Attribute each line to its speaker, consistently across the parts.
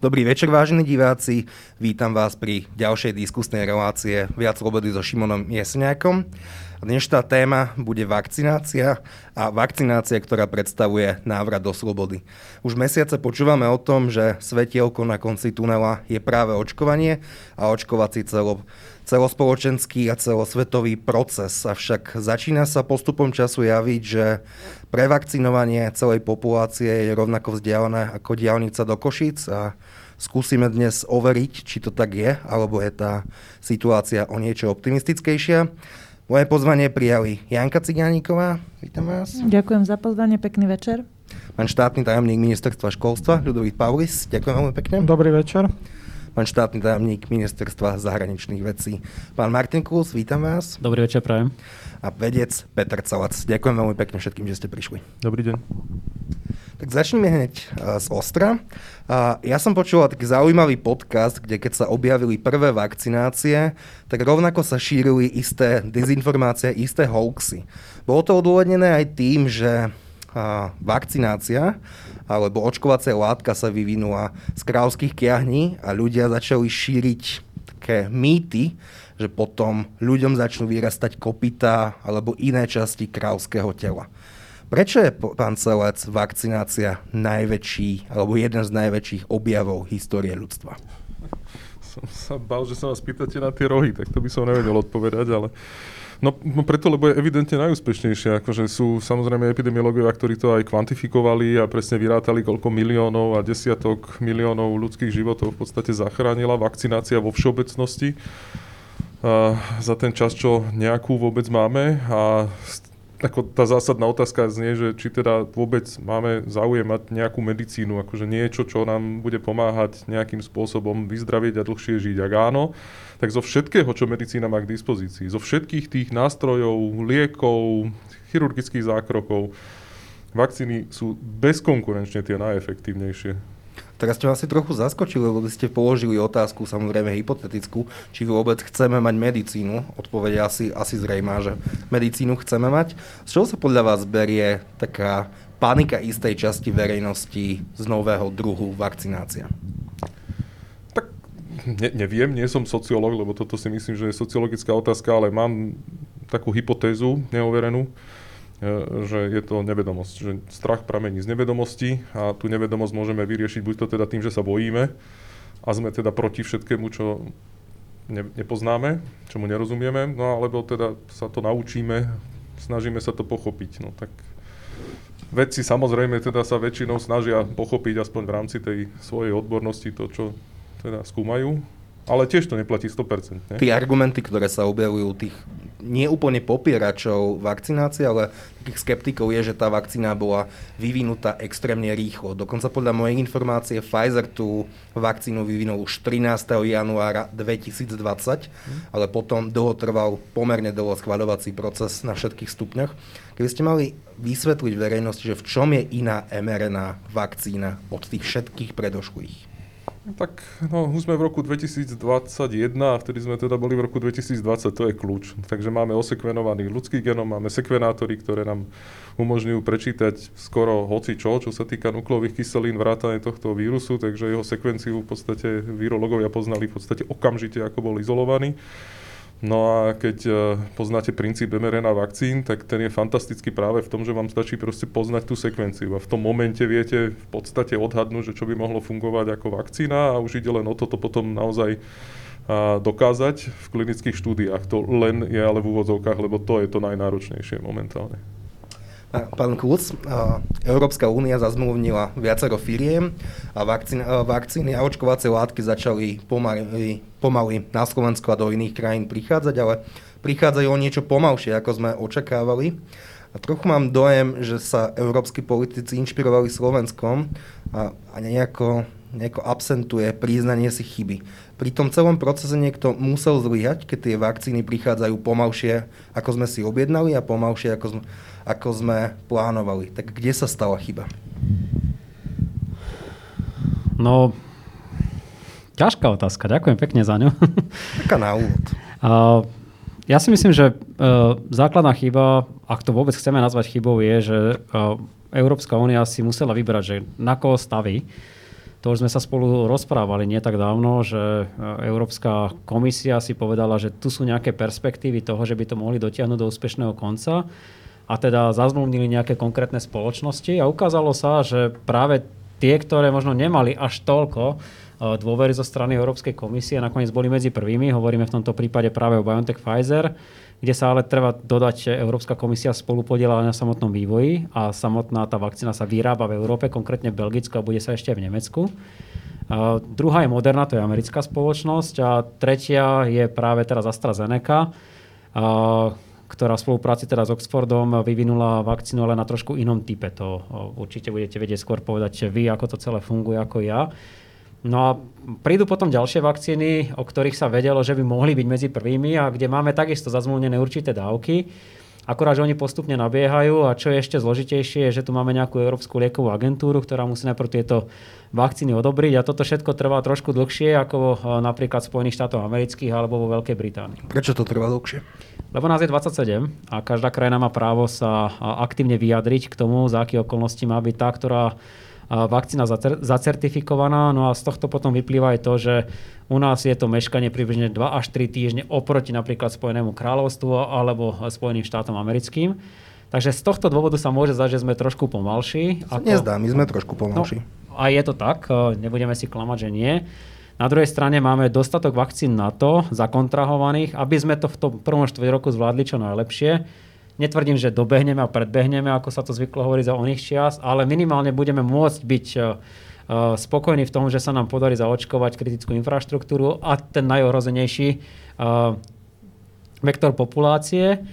Speaker 1: Dobrý večer, vážení diváci. Vítam vás pri ďalšej diskusnej relácie Viac slobody so Šimonom Jesňákom. Dnešná téma bude vakcinácia a vakcinácia, ktorá predstavuje návrat do slobody. Už mesiace počúvame o tom, že svetielko na konci tunela je práve očkovanie a očkovací celo, celospoločenský a celosvetový proces. Avšak začína sa postupom času javiť, že prevakcinovanie celej populácie je rovnako vzdialené ako diálnica do Košic a skúsime dnes overiť, či to tak je, alebo je tá situácia o niečo optimistickejšia. Moje pozvanie prijali Janka Cigániková. Vítam vás.
Speaker 2: Ďakujem za pozvanie, pekný večer.
Speaker 1: Pán štátny tajomník ministerstva školstva, Ľudovít Paulis. Ďakujem veľmi pekne.
Speaker 3: Dobrý večer.
Speaker 1: Pán štátny tajomník ministerstva zahraničných vecí. Pán Martin Kus, vítam vás.
Speaker 4: Dobrý večer, prajem.
Speaker 1: A vedec Peter Calac. Ďakujem veľmi pekne všetkým, že ste prišli.
Speaker 3: Dobrý deň.
Speaker 1: Tak začneme hneď z Ostra. Ja som počúval taký zaujímavý podcast, kde keď sa objavili prvé vakcinácie, tak rovnako sa šírili isté dezinformácie, isté hoaxy. Bolo to odôvodnené aj tým, že vakcinácia alebo očkovacia látka sa vyvinula z kráľovských kiahní a ľudia začali šíriť také mýty, že potom ľuďom začnú vyrastať kopita alebo iné časti kráľovského tela. Prečo je, pán Celec, vakcinácia najväčší, alebo jeden z najväčších objavov histórie ľudstva?
Speaker 3: Som sa bal, že sa vás pýtate na tie rohy, tak to by som nevedel odpovedať, ale No, no preto, lebo je evidentne najúspešnejšia. Akože sú samozrejme epidemiológovia, ktorí to aj kvantifikovali a presne vyrátali, koľko miliónov a desiatok miliónov ľudských životov v podstate zachránila vakcinácia vo všeobecnosti. Za ten čas, čo nejakú vôbec máme a ako tá zásadná otázka znie, že či teda vôbec máme záujem mať nejakú medicínu, akože niečo, čo nám bude pomáhať nejakým spôsobom vyzdraviť a dlhšie žiť. Ak áno, tak zo všetkého, čo medicína má k dispozícii, zo všetkých tých nástrojov, liekov, chirurgických zákrokov, vakcíny sú bezkonkurenčne tie najefektívnejšie.
Speaker 1: Teraz ste asi trochu zaskočili, lebo ste položili otázku, samozrejme hypotetickú, či vôbec chceme mať medicínu. Odpoveď asi, asi zrejmá, že medicínu chceme mať. Z čoho sa podľa vás berie taká panika istej časti verejnosti z nového druhu vakcinácia?
Speaker 3: Tak ne, neviem, nie som sociológ, lebo toto si myslím, že je sociologická otázka, ale mám takú hypotézu neoverenú, že je to nevedomosť, že strach pramení z nevedomosti a tú nevedomosť môžeme vyriešiť buď to teda tým, že sa bojíme a sme teda proti všetkému, čo ne, nepoznáme, čomu nerozumieme, no alebo teda sa to naučíme, snažíme sa to pochopiť. No tak vedci samozrejme teda sa väčšinou snažia pochopiť aspoň v rámci tej svojej odbornosti to, čo teda skúmajú, ale tiež to neplatí 100%.
Speaker 1: Ne? Tie argumenty, ktoré sa objavujú tých nie úplne popieračov vakcinácie, ale takých skeptikov je, že tá vakcína bola vyvinutá extrémne rýchlo. Dokonca podľa mojej informácie Pfizer tú vakcínu vyvinul už 13. januára 2020, mm. ale potom dlho trval pomerne dlho schvaľovací proces na všetkých stupňoch. Keby ste mali vysvetliť verejnosti, že v čom je iná mRNA vakcína od tých všetkých predošlých?
Speaker 3: Tak no, už sme v roku 2021 a vtedy sme teda boli v roku 2020, to je kľúč. Takže máme osekvenovaný ľudský genom, máme sekvenátory, ktoré nám umožňujú prečítať skoro hoci čo, čo sa týka nukleových kyselín, vrátane tohto vírusu, takže jeho sekvenciu v podstate vírologovia poznali v podstate okamžite, ako bol izolovaný. No a keď e, poznáte princíp mRNA vakcín, tak ten je fantastický práve v tom, že vám stačí proste poznať tú sekvenciu a v tom momente viete v podstate odhadnúť, že čo by mohlo fungovať ako vakcína a už ide len o toto potom naozaj dokázať v klinických štúdiách. To len je ale v úvodzovkách, lebo to je to najnáročnejšie momentálne.
Speaker 1: Pán Kuc, Európska únia zazmluvnila viacero firiem a vakcíny, vakcíny a očkovacie látky začali pomaly, pomaly na Slovensku a do iných krajín prichádzať, ale prichádzajú o niečo pomalšie, ako sme očakávali. A trochu mám dojem, že sa európsky politici inšpirovali Slovenskom a, a nejako, nejako absentuje priznanie si chyby. Pri tom celom procese niekto musel zlyhať, keď tie vakcíny prichádzajú pomalšie, ako sme si objednali a pomalšie, ako sme, ako sme plánovali. Tak kde sa stala chyba?
Speaker 4: No, ťažká otázka. Ďakujem pekne za ňu.
Speaker 1: Taká na úvod.
Speaker 4: Uh, ja si myslím, že uh, základná chyba, ak to vôbec chceme nazvať chybou, je, že uh, Európska únia si musela vybrať, že na koho staví. To už sme sa spolu rozprávali nie tak dávno, že Európska komisia si povedala, že tu sú nejaké perspektívy toho, že by to mohli dotiahnuť do úspešného konca a teda zazmluvnili nejaké konkrétne spoločnosti a ukázalo sa, že práve tie, ktoré možno nemali až toľko dôvery zo strany Európskej komisie, nakoniec boli medzi prvými, hovoríme v tomto prípade práve o BioNTech Pfizer, kde sa ale treba dodať, že Európska komisia spolu na samotnom vývoji a samotná tá vakcína sa vyrába v Európe, konkrétne v Belgicku a bude sa ešte v Nemecku. Uh, druhá je Moderna, to je americká spoločnosť a tretia je práve teraz AstraZeneca, uh, ktorá v spolupráci teda s Oxfordom vyvinula vakcínu, ale na trošku inom type. To určite budete vedieť skôr povedať vy, ako to celé funguje, ako ja. No a prídu potom ďalšie vakcíny, o ktorých sa vedelo, že by mohli byť medzi prvými a kde máme takisto zazmluvnené určité dávky. Akorát, že oni postupne nabiehajú a čo je ešte zložitejšie, je, že tu máme nejakú Európsku liekovú agentúru, ktorá musí najprv tieto vakcíny odobriť a toto všetko trvá trošku dlhšie ako e, napríklad v Spojených štátoch amerických alebo vo Veľkej Británii.
Speaker 1: Prečo to trvá dlhšie?
Speaker 4: Lebo nás je 27 a každá krajina má právo sa aktívne vyjadriť k tomu, za aké okolnosti má byť tá, ktorá vakcína zacertifikovaná. No a z tohto potom vyplýva aj to, že u nás je to meškanie približne 2 až 3 týždne oproti napríklad Spojenému kráľovstvu alebo Spojeným štátom americkým. Takže z tohto dôvodu sa môže zdať, že sme trošku pomalší.
Speaker 1: Ako... Nezdá, my sme trošku pomalší.
Speaker 4: No, a je to tak, e, nebudeme si klamať, že nie. Na druhej strane máme dostatok vakcín na to, zakontrahovaných, aby sme to v tom prvom štvrť roku zvládli čo najlepšie. Netvrdím, že dobehneme a predbehneme, ako sa to zvyklo hovoriť za oných čias, ale minimálne budeme môcť byť e, e, spokojní v tom, že sa nám podarí zaočkovať kritickú infraštruktúru a ten najohrozenejší e, vektor populácie.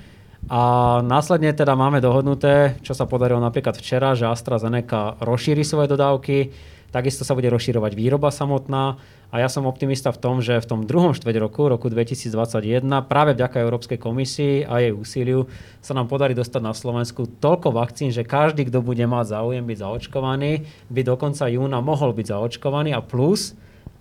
Speaker 4: A následne teda máme dohodnuté, čo sa podarilo napríklad včera, že AstraZeneca rozšíri svoje dodávky, takisto sa bude rozširovať výroba samotná a ja som optimista v tom, že v tom druhom štveť roku, roku 2021, práve vďaka Európskej komisii a jej úsiliu sa nám podarí dostať na Slovensku toľko vakcín, že každý, kto bude mať záujem byť zaočkovaný, by do konca júna mohol byť zaočkovaný a plus,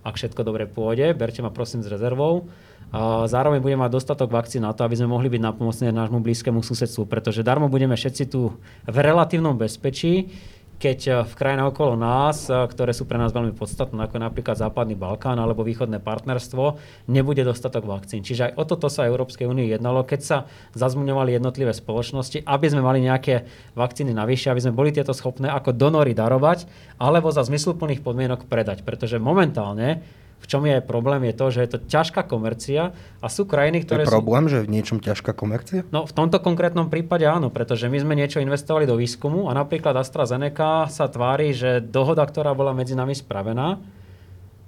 Speaker 4: ak všetko dobre pôjde, berte ma prosím s rezervou, a zároveň budeme mať dostatok vakcín na to, aby sme mohli byť napomocní nášmu blízkemu susedstvu, pretože darmo budeme všetci tu v relatívnom bezpečí keď eh, v krajinách okolo nás, eh, ktoré sú pre nás veľmi podstatné, ako napríklad Západný Balkán alebo Východné partnerstvo, nebude dostatok vakcín. Čiže aj o toto sa Európskej únii jednalo, keď sa zazmuňovali jednotlivé spoločnosti, aby sme mali nejaké vakcíny navyše, aby sme boli tieto schopné ako donory darovať, alebo za zmysluplných podmienok predať. Pretože momentálne v čom je problém, je to, že je to ťažká komercia a sú krajiny, ktoré
Speaker 1: to je problém, sú... že v niečom ťažká komercia?
Speaker 4: No v tomto konkrétnom prípade áno, pretože my sme niečo investovali do výskumu a napríklad AstraZeneca sa tvári, že dohoda, ktorá bola medzi nami spravená,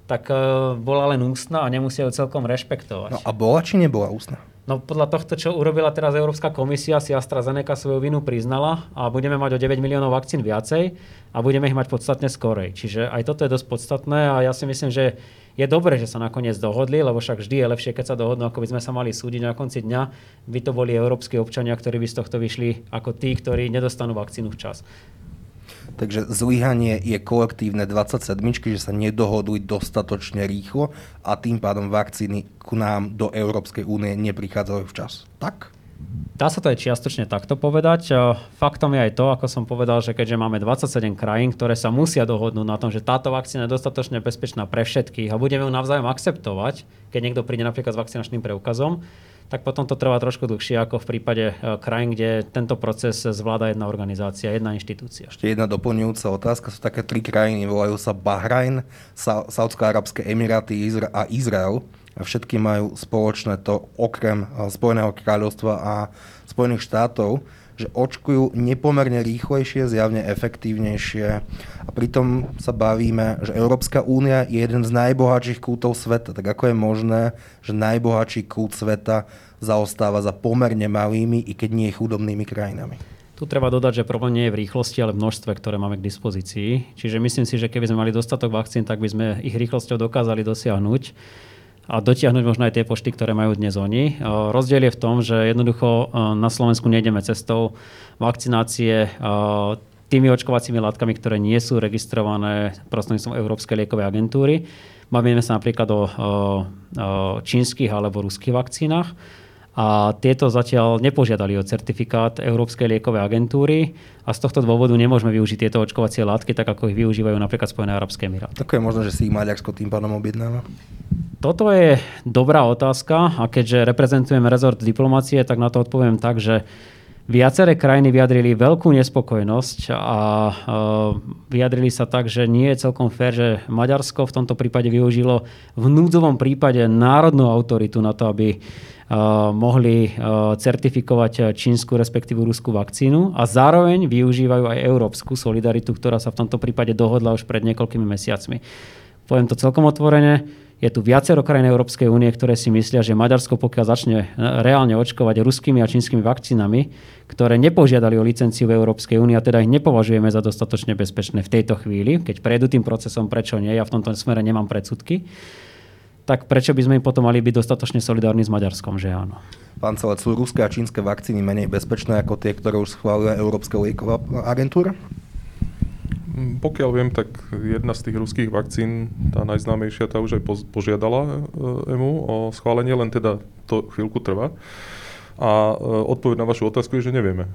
Speaker 4: tak uh, bola len ústna a nemusia ju celkom rešpektovať.
Speaker 1: No a bola či nebola ústna?
Speaker 4: No podľa tohto, čo urobila teraz Európska komisia, si AstraZeneca svoju vinu priznala a budeme mať o 9 miliónov vakcín viacej a budeme ich mať podstatne skorej. Čiže aj toto je dosť podstatné a ja si myslím, že je dobré, že sa nakoniec dohodli, lebo však vždy je lepšie, keď sa dohodnú, ako by sme sa mali súdiť na konci dňa. By to boli európsky občania, ktorí by z tohto vyšli ako tí, ktorí nedostanú vakcínu včas.
Speaker 1: Takže zlyhanie je kolektívne 27, že sa nedohodujú dostatočne rýchlo a tým pádom vakcíny ku nám do Európskej únie neprichádzajú včas. Tak?
Speaker 4: Dá sa to aj čiastočne takto povedať. Faktom je aj to, ako som povedal, že keďže máme 27 krajín, ktoré sa musia dohodnúť na tom, že táto vakcína je dostatočne bezpečná pre všetkých a budeme ju navzájom akceptovať, keď niekto príde napríklad s vakcinačným preukazom, tak potom to trvá trošku dlhšie ako v prípade e, krajín, kde tento proces zvláda jedna organizácia, jedna inštitúcia.
Speaker 1: Ešte jedna doplňujúca otázka. Sú také tri krajiny, volajú sa Bahrajn, Saudsko-Arabské Emiráty a Izrael všetky majú spoločné to, okrem eh, Spojeného kráľovstva a Spojených štátov, že očkujú nepomerne rýchlejšie, zjavne efektívnejšie. A pritom sa bavíme, že Európska únia je jeden z najbohatších kútov sveta. Tak ako je možné, že najbohatší kút sveta zaostáva za pomerne malými, i keď nie chudobnými krajinami?
Speaker 4: Tu treba dodať, že problém nie je v rýchlosti, ale v množstve, ktoré máme k dispozícii. Čiže myslím si, že keby sme mali dostatok vakcín, tak by sme ich rýchlosťou dokázali dosiahnuť a dotiahnuť možno aj tie pošty, ktoré majú dnes oni. Rozdiel je v tom, že jednoducho na Slovensku nejdeme cestou vakcinácie tými očkovacími látkami, ktoré nie sú registrované prostredníctvom Európskej liekovej agentúry. Bavíme sa napríklad o, o čínskych alebo ruských vakcínach. A tieto zatiaľ nepožiadali o certifikát Európskej liekovej agentúry a z tohto dôvodu nemôžeme využiť tieto očkovacie látky, tak ako ich využívajú napríklad Spojené arabské emiráty.
Speaker 1: Tak je možno, že si ich Maďarsko tým pádom objednáva?
Speaker 4: Toto je dobrá otázka a keďže reprezentujem rezort diplomácie, tak na to odpoviem tak, že Viaceré krajiny vyjadrili veľkú nespokojnosť a vyjadrili sa tak, že nie je celkom fér, že Maďarsko v tomto prípade využilo v núdzovom prípade národnú autoritu na to, aby mohli certifikovať čínsku respektívu ruskú vakcínu a zároveň využívajú aj európsku solidaritu, ktorá sa v tomto prípade dohodla už pred niekoľkými mesiacmi. Poviem to celkom otvorene je tu viacero krajín Európskej únie, ktoré si myslia, že Maďarsko, pokiaľ začne reálne očkovať ruskými a čínskymi vakcínami, ktoré nepožiadali o licenciu v Európskej únii a teda ich nepovažujeme za dostatočne bezpečné v tejto chvíli, keď prejdú tým procesom, prečo nie, ja v tomto smere nemám predsudky, tak prečo by sme im potom mali byť dostatočne solidárni s Maďarskom, že áno?
Speaker 1: Pán Celec, sú ruské a čínske vakcíny menej bezpečné ako tie, ktoré už schváluje Európska lieková agentúra?
Speaker 3: Pokiaľ viem, tak jedna z tých ruských vakcín, tá najznámejšia, tá už aj požiadala EMU o schválenie, len teda to chvíľku trvá. A e, odpoveď na vašu otázku je, že nevieme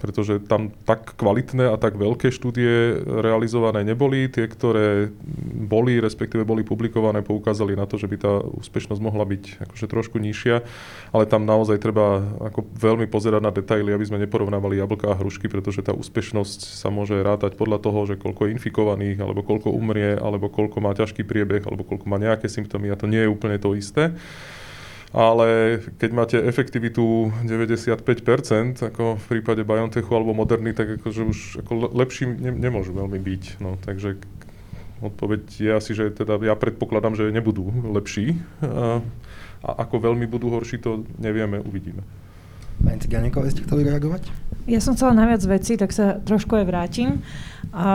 Speaker 3: pretože tam tak kvalitné a tak veľké štúdie realizované neboli. Tie, ktoré boli, respektíve boli publikované, poukázali na to, že by tá úspešnosť mohla byť akože trošku nižšia, ale tam naozaj treba ako veľmi pozerať na detaily, aby sme neporovnávali jablka a hrušky, pretože tá úspešnosť sa môže rátať podľa toho, že koľko je infikovaných, alebo koľko umrie, alebo koľko má ťažký priebeh, alebo koľko má nejaké symptómy a to nie je úplne to isté ale keď máte efektivitu 95%, ako v prípade BioNTechu alebo Moderny, tak akože už ako lepší ne, nemôžu veľmi byť. No, takže odpoveď je asi, že teda ja predpokladám, že nebudú lepší. A, ako veľmi budú horší, to nevieme, uvidíme.
Speaker 1: Pani Ciganíková, ste chceli reagovať?
Speaker 2: Ja som chcela najviac veci, tak sa trošku aj vrátim. A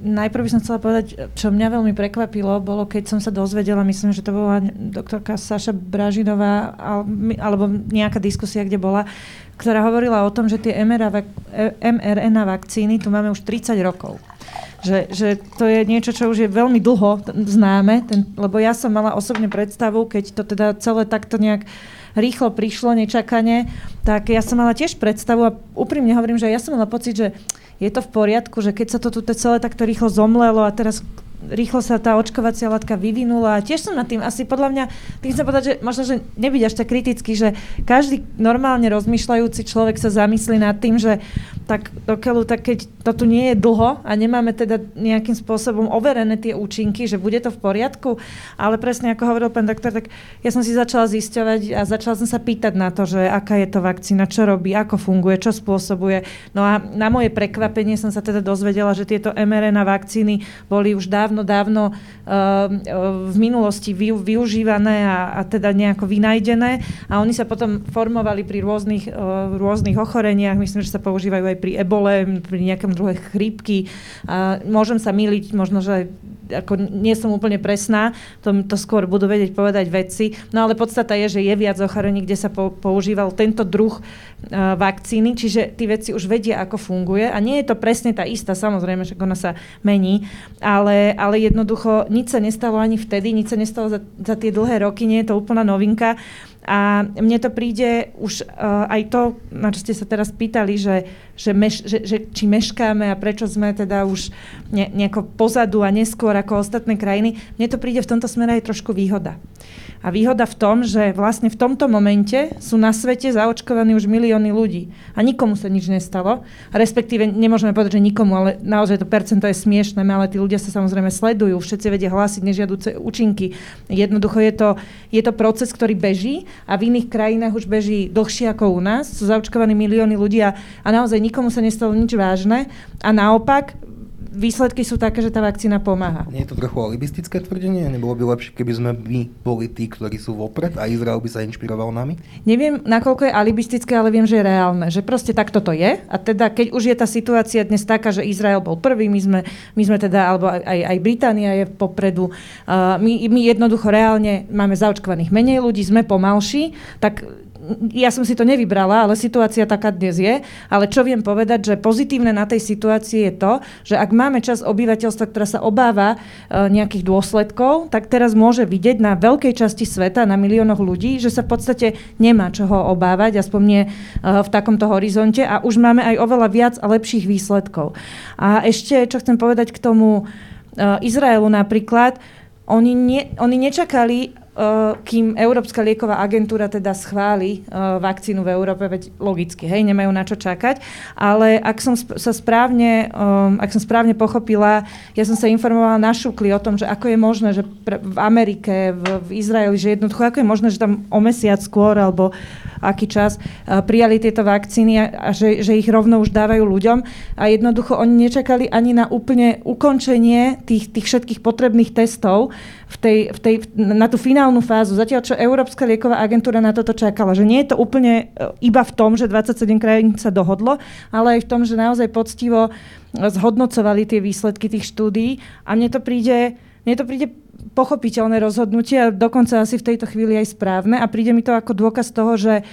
Speaker 2: najprv by som chcela povedať, čo mňa veľmi prekvapilo, bolo, keď som sa dozvedela, myslím, že to bola doktorka Saša Bražinová, alebo nejaká diskusia, kde bola, ktorá hovorila o tom, že tie mRNA vakcíny tu máme už 30 rokov. Že, že to je niečo, čo už je veľmi dlho známe, ten, lebo ja som mala osobne predstavu, keď to teda celé takto nejak rýchlo prišlo, nečakane, tak ja som mala tiež predstavu a úprimne hovorím, že ja som mala pocit, že je to v poriadku, že keď sa to tu celé takto rýchlo zomlelo a teraz rýchlo sa tá očkovacia látka vyvinula tiež som nad tým asi podľa mňa, tým chcem povedať, že možno, že nebyť až tak kritický, že každý normálne rozmýšľajúci človek sa zamyslí nad tým, že tak dokeľu, tak keď to tu nie je dlho a nemáme teda nejakým spôsobom overené tie účinky, že bude to v poriadku, ale presne ako hovoril pán doktor, tak ja som si začala zisťovať a začala som sa pýtať na to, že aká je to vakcína, čo robí, ako funguje, čo spôsobuje. No a na moje prekvapenie som sa teda dozvedela, že tieto mRNA vakcíny boli už dávno dávno, dávno ehm, v minulosti využívané a, a teda nejako vynajdené a oni sa potom formovali pri rôznych, eh, rôznych ochoreniach, myslím, že sa používajú aj pri ebole, pri nejakom druhe chrípky. Môžem sa miliť, možno, že ako nie som úplne presná, to, to skôr budú vedieť povedať vedci. No ale podstata je, že je viac ochorení, kde sa po, používal tento druh uh, vakcíny, čiže tí vedci už vedia, ako funguje a nie je to presne tá istá, samozrejme, že ona sa mení, ale, ale jednoducho nič sa nestalo ani vtedy, nič sa nestalo za, za tie dlhé roky, nie je to úplná novinka. A mne to príde už uh, aj to, na čo ste sa teraz pýtali, že, že, meš, že, že či meškáme a prečo sme teda už ne, nejako pozadu a neskôr ako ostatné krajiny, mne to príde v tomto smere aj trošku výhoda. A výhoda v tom, že vlastne v tomto momente sú na svete zaočkovaní už milióny ľudí a nikomu sa nič nestalo. Respektíve nemôžeme povedať, že nikomu, ale naozaj to percento je smiešne, ale tí ľudia sa samozrejme sledujú, všetci vedia hlásiť nežiaduce účinky. Jednoducho je to, je to proces, ktorý beží a v iných krajinách už beží dlhšie ako u nás. Sú zaočkovaní milióny ľudí a, a naozaj nikomu sa nestalo nič vážne. A naopak výsledky sú také, že tá vakcína pomáha.
Speaker 1: Nie je to trochu alibistické tvrdenie? Nebolo by lepšie, keby sme my boli tí, ktorí sú vopred a Izrael by sa inšpiroval nami?
Speaker 2: Neviem, nakoľko je alibistické, ale viem, že je reálne. Že proste takto to je. A teda, keď už je tá situácia dnes taká, že Izrael bol prvý, my sme, my sme teda, alebo aj, aj Británia je popredu, uh, my, my jednoducho reálne máme zaočkovaných menej ľudí, sme pomalší, tak ja som si to nevybrala, ale situácia taká dnes je. Ale čo viem povedať, že pozitívne na tej situácii je to, že ak máme čas obyvateľstva, ktorá sa obáva uh, nejakých dôsledkov, tak teraz môže vidieť na veľkej časti sveta, na miliónoch ľudí, že sa v podstate nemá čoho obávať, aspoň nie uh, v takomto horizonte a už máme aj oveľa viac a lepších výsledkov. A ešte, čo chcem povedať k tomu uh, Izraelu napríklad, oni, nie, oni nečakali kým Európska lieková agentúra teda schváli uh, vakcínu v Európe, veď logicky, hej, nemajú na čo čakať, ale ak som sa správne, um, ak som správne pochopila, ja som sa informovala na šukli o tom, že ako je možné, že v Amerike, v, Izraeli, že jednoducho ako je možné, že tam o mesiac skôr alebo aký čas prijali tieto vakcíny a že, že ich rovno už dávajú ľuďom. A jednoducho oni nečakali ani na úplne ukončenie tých, tých všetkých potrebných testov v tej, v tej, na tú finálnu fázu, zatiaľ čo Európska lieková agentúra na toto čakala, že nie je to úplne e, iba v tom, že 27 krajín sa dohodlo, ale aj v tom, že naozaj poctivo zhodnocovali tie výsledky tých štúdií. A mne to príde, mne to príde pochopiteľné rozhodnutie a dokonca asi v tejto chvíli aj správne. A príde mi to ako dôkaz toho, že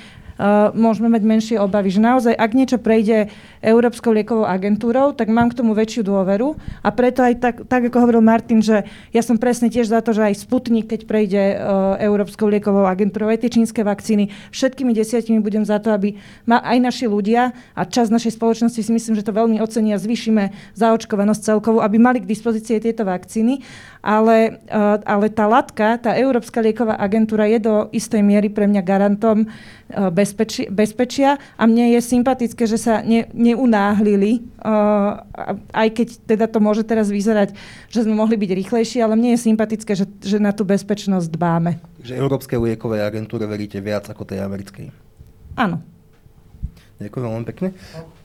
Speaker 2: môžeme mať menšie obavy. Že naozaj, ak niečo prejde Európskou liekovou agentúrou, tak mám k tomu väčšiu dôveru a preto aj tak, tak ako hovoril Martin, že ja som presne tiež za to, že aj Sputnik, keď prejde uh, Európskou liekovou agentúrou, aj tie čínske vakcíny, všetkými desiatimi budem za to, aby ma aj naši ľudia a čas našej spoločnosti si myslím, že to veľmi ocenia, zvýšime zaočkovanosť celkovú, aby mali k dispozícii tieto vakcíny, ale, uh, ale tá latka, tá Európska lieková agentúra je do istej miery pre mňa garantom uh, bezpečia, bezpečia a mne je sympatické, že sa ne, neunáhlili, uh, aj keď teda to môže teraz vyzerať, že sme mohli byť rýchlejší, ale mne je sympatické, že, že na tú bezpečnosť dbáme.
Speaker 1: Že Európskej liekovej agentúre veríte viac ako tej americkej?
Speaker 2: Áno.
Speaker 1: Ďakujem veľmi pekne.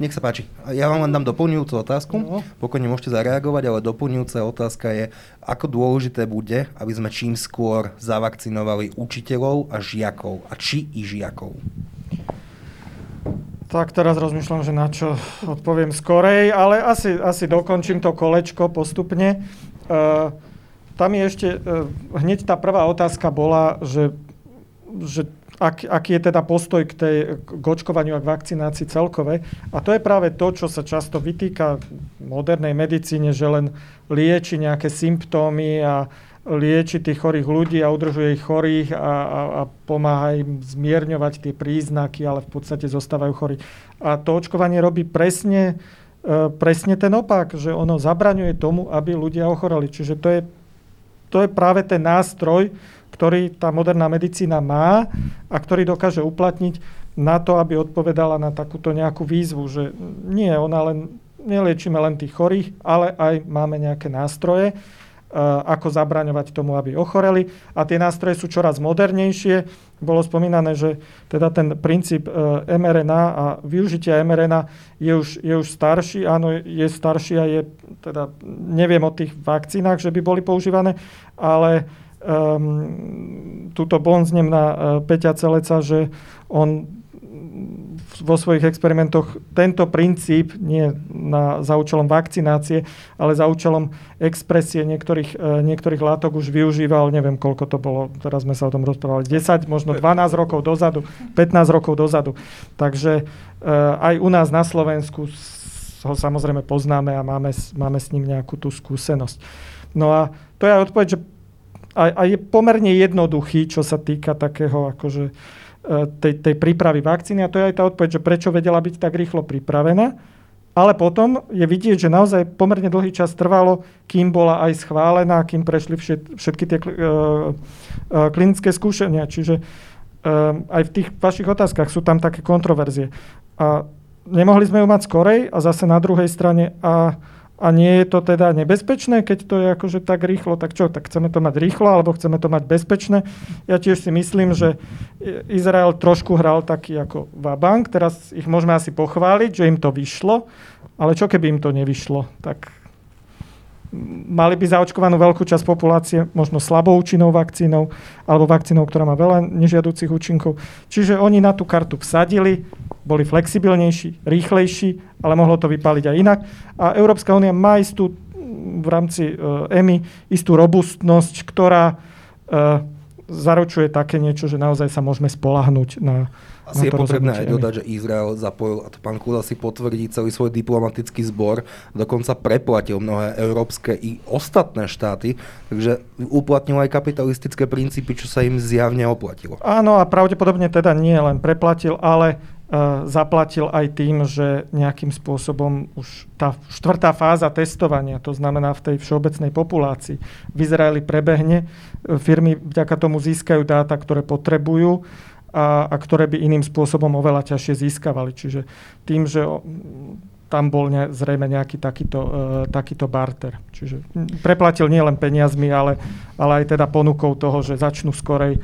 Speaker 1: Nech sa páči. Ja vám len dám doplňujúcu otázku. No. Pokojne môžete zareagovať, ale doplňujúca otázka je, ako dôležité bude, aby sme čím skôr zavakcinovali učiteľov a žiakov. A či i žiakov.
Speaker 5: Tak teraz rozmýšľam, že na čo odpoviem skorej, ale asi, asi dokončím to kolečko postupne. Uh, tam je ešte, uh, hneď tá prvá otázka bola, že, že ak, aký je teda postoj k, tej, k očkovaniu a k vakcinácii celkové. A to je práve to, čo sa často vytýka modernej medicíne, že len lieči nejaké symptómy a, lieči tých chorých ľudí a udržuje ich chorých a, a, a pomáha im zmierňovať tie príznaky, ale v podstate zostávajú chorí. A to očkovanie robí presne, e, presne ten opak, že ono zabraňuje tomu, aby ľudia ochoreli. Čiže to je, to je práve ten nástroj, ktorý tá moderná medicína má a ktorý dokáže uplatniť na to, aby odpovedala na takúto nejakú výzvu, že nie, ona len, neliečíme len tých chorých, ale aj máme nejaké nástroje, Eh, ako zabraňovať tomu, aby ochoreli. A tie nástroje sú čoraz modernejšie. Bolo spomínané, že teda ten princíp eh, mRNA a využitia mRNA je už, je už starší. Áno, je starší a je, teda neviem o tých vakcínach, že by boli používané, ale um, túto bonznem na uh, Peťa Celeca, že on vo svojich experimentoch tento princíp nie na, za účelom vakcinácie, ale za účelom expresie niektorých, e, niektorých látok už využíval, neviem koľko to bolo, teraz sme sa o tom rozprávali, 10, možno 12 rokov dozadu, 15 rokov dozadu. Takže e, aj u nás na Slovensku ho samozrejme poznáme a máme, máme s ním nejakú tú skúsenosť. No a to je odpoveď, že a, a je pomerne jednoduchý, čo sa týka takého akože E, tej, tej prípravy vakcíny a to je aj tá odpoveď, že prečo vedela byť tak rýchlo pripravená. Ale potom je vidieť, že naozaj pomerne dlhý čas trvalo, kým bola aj schválená, kým prešli všet, všetky tie uh, uh, klinické skúšania. Čiže aj v tých vašich otázkach sú tam také kontroverzie. A nemohli sme ju mať skorej a zase na druhej strane a a nie je to teda nebezpečné, keď to je akože tak rýchlo, tak čo, tak chceme to mať rýchlo, alebo chceme to mať bezpečné. Ja tiež si myslím, že Izrael trošku hral taký ako vabank, teraz ich môžeme asi pochváliť, že im to vyšlo, ale čo keby im to nevyšlo, tak mali by zaočkovanú veľkú časť populácie možno slabou účinnou vakcínou alebo vakcínou, ktorá má veľa nežiaducich účinkov. Čiže oni na tú kartu vsadili, boli flexibilnejší, rýchlejší, ale mohlo to vypaliť aj inak. A Európska únia má istú v rámci uh, EMI istú robustnosť, ktorá uh, zaručuje také niečo, že naozaj sa môžeme spolahnúť na,
Speaker 1: asi
Speaker 5: na
Speaker 1: je potrebné aj dodať, že Izrael zapojil, a to pán Kula si potvrdí, celý svoj diplomatický zbor, dokonca preplatil mnohé európske i ostatné štáty, takže uplatnil aj kapitalistické princípy, čo sa im zjavne oplatilo.
Speaker 5: Áno a pravdepodobne teda nie len preplatil, ale uh, zaplatil aj tým, že nejakým spôsobom už tá štvrtá fáza testovania, to znamená v tej všeobecnej populácii, v Izraeli prebehne, e, firmy vďaka tomu získajú dáta, ktoré potrebujú a, a ktoré by iným spôsobom oveľa ťažšie získavali. Čiže tým, že tam bol ne, zrejme nejaký takýto, uh, takýto barter. Čiže preplatil nielen peniazmi, ale, ale aj teda ponukou toho, že začnú skorej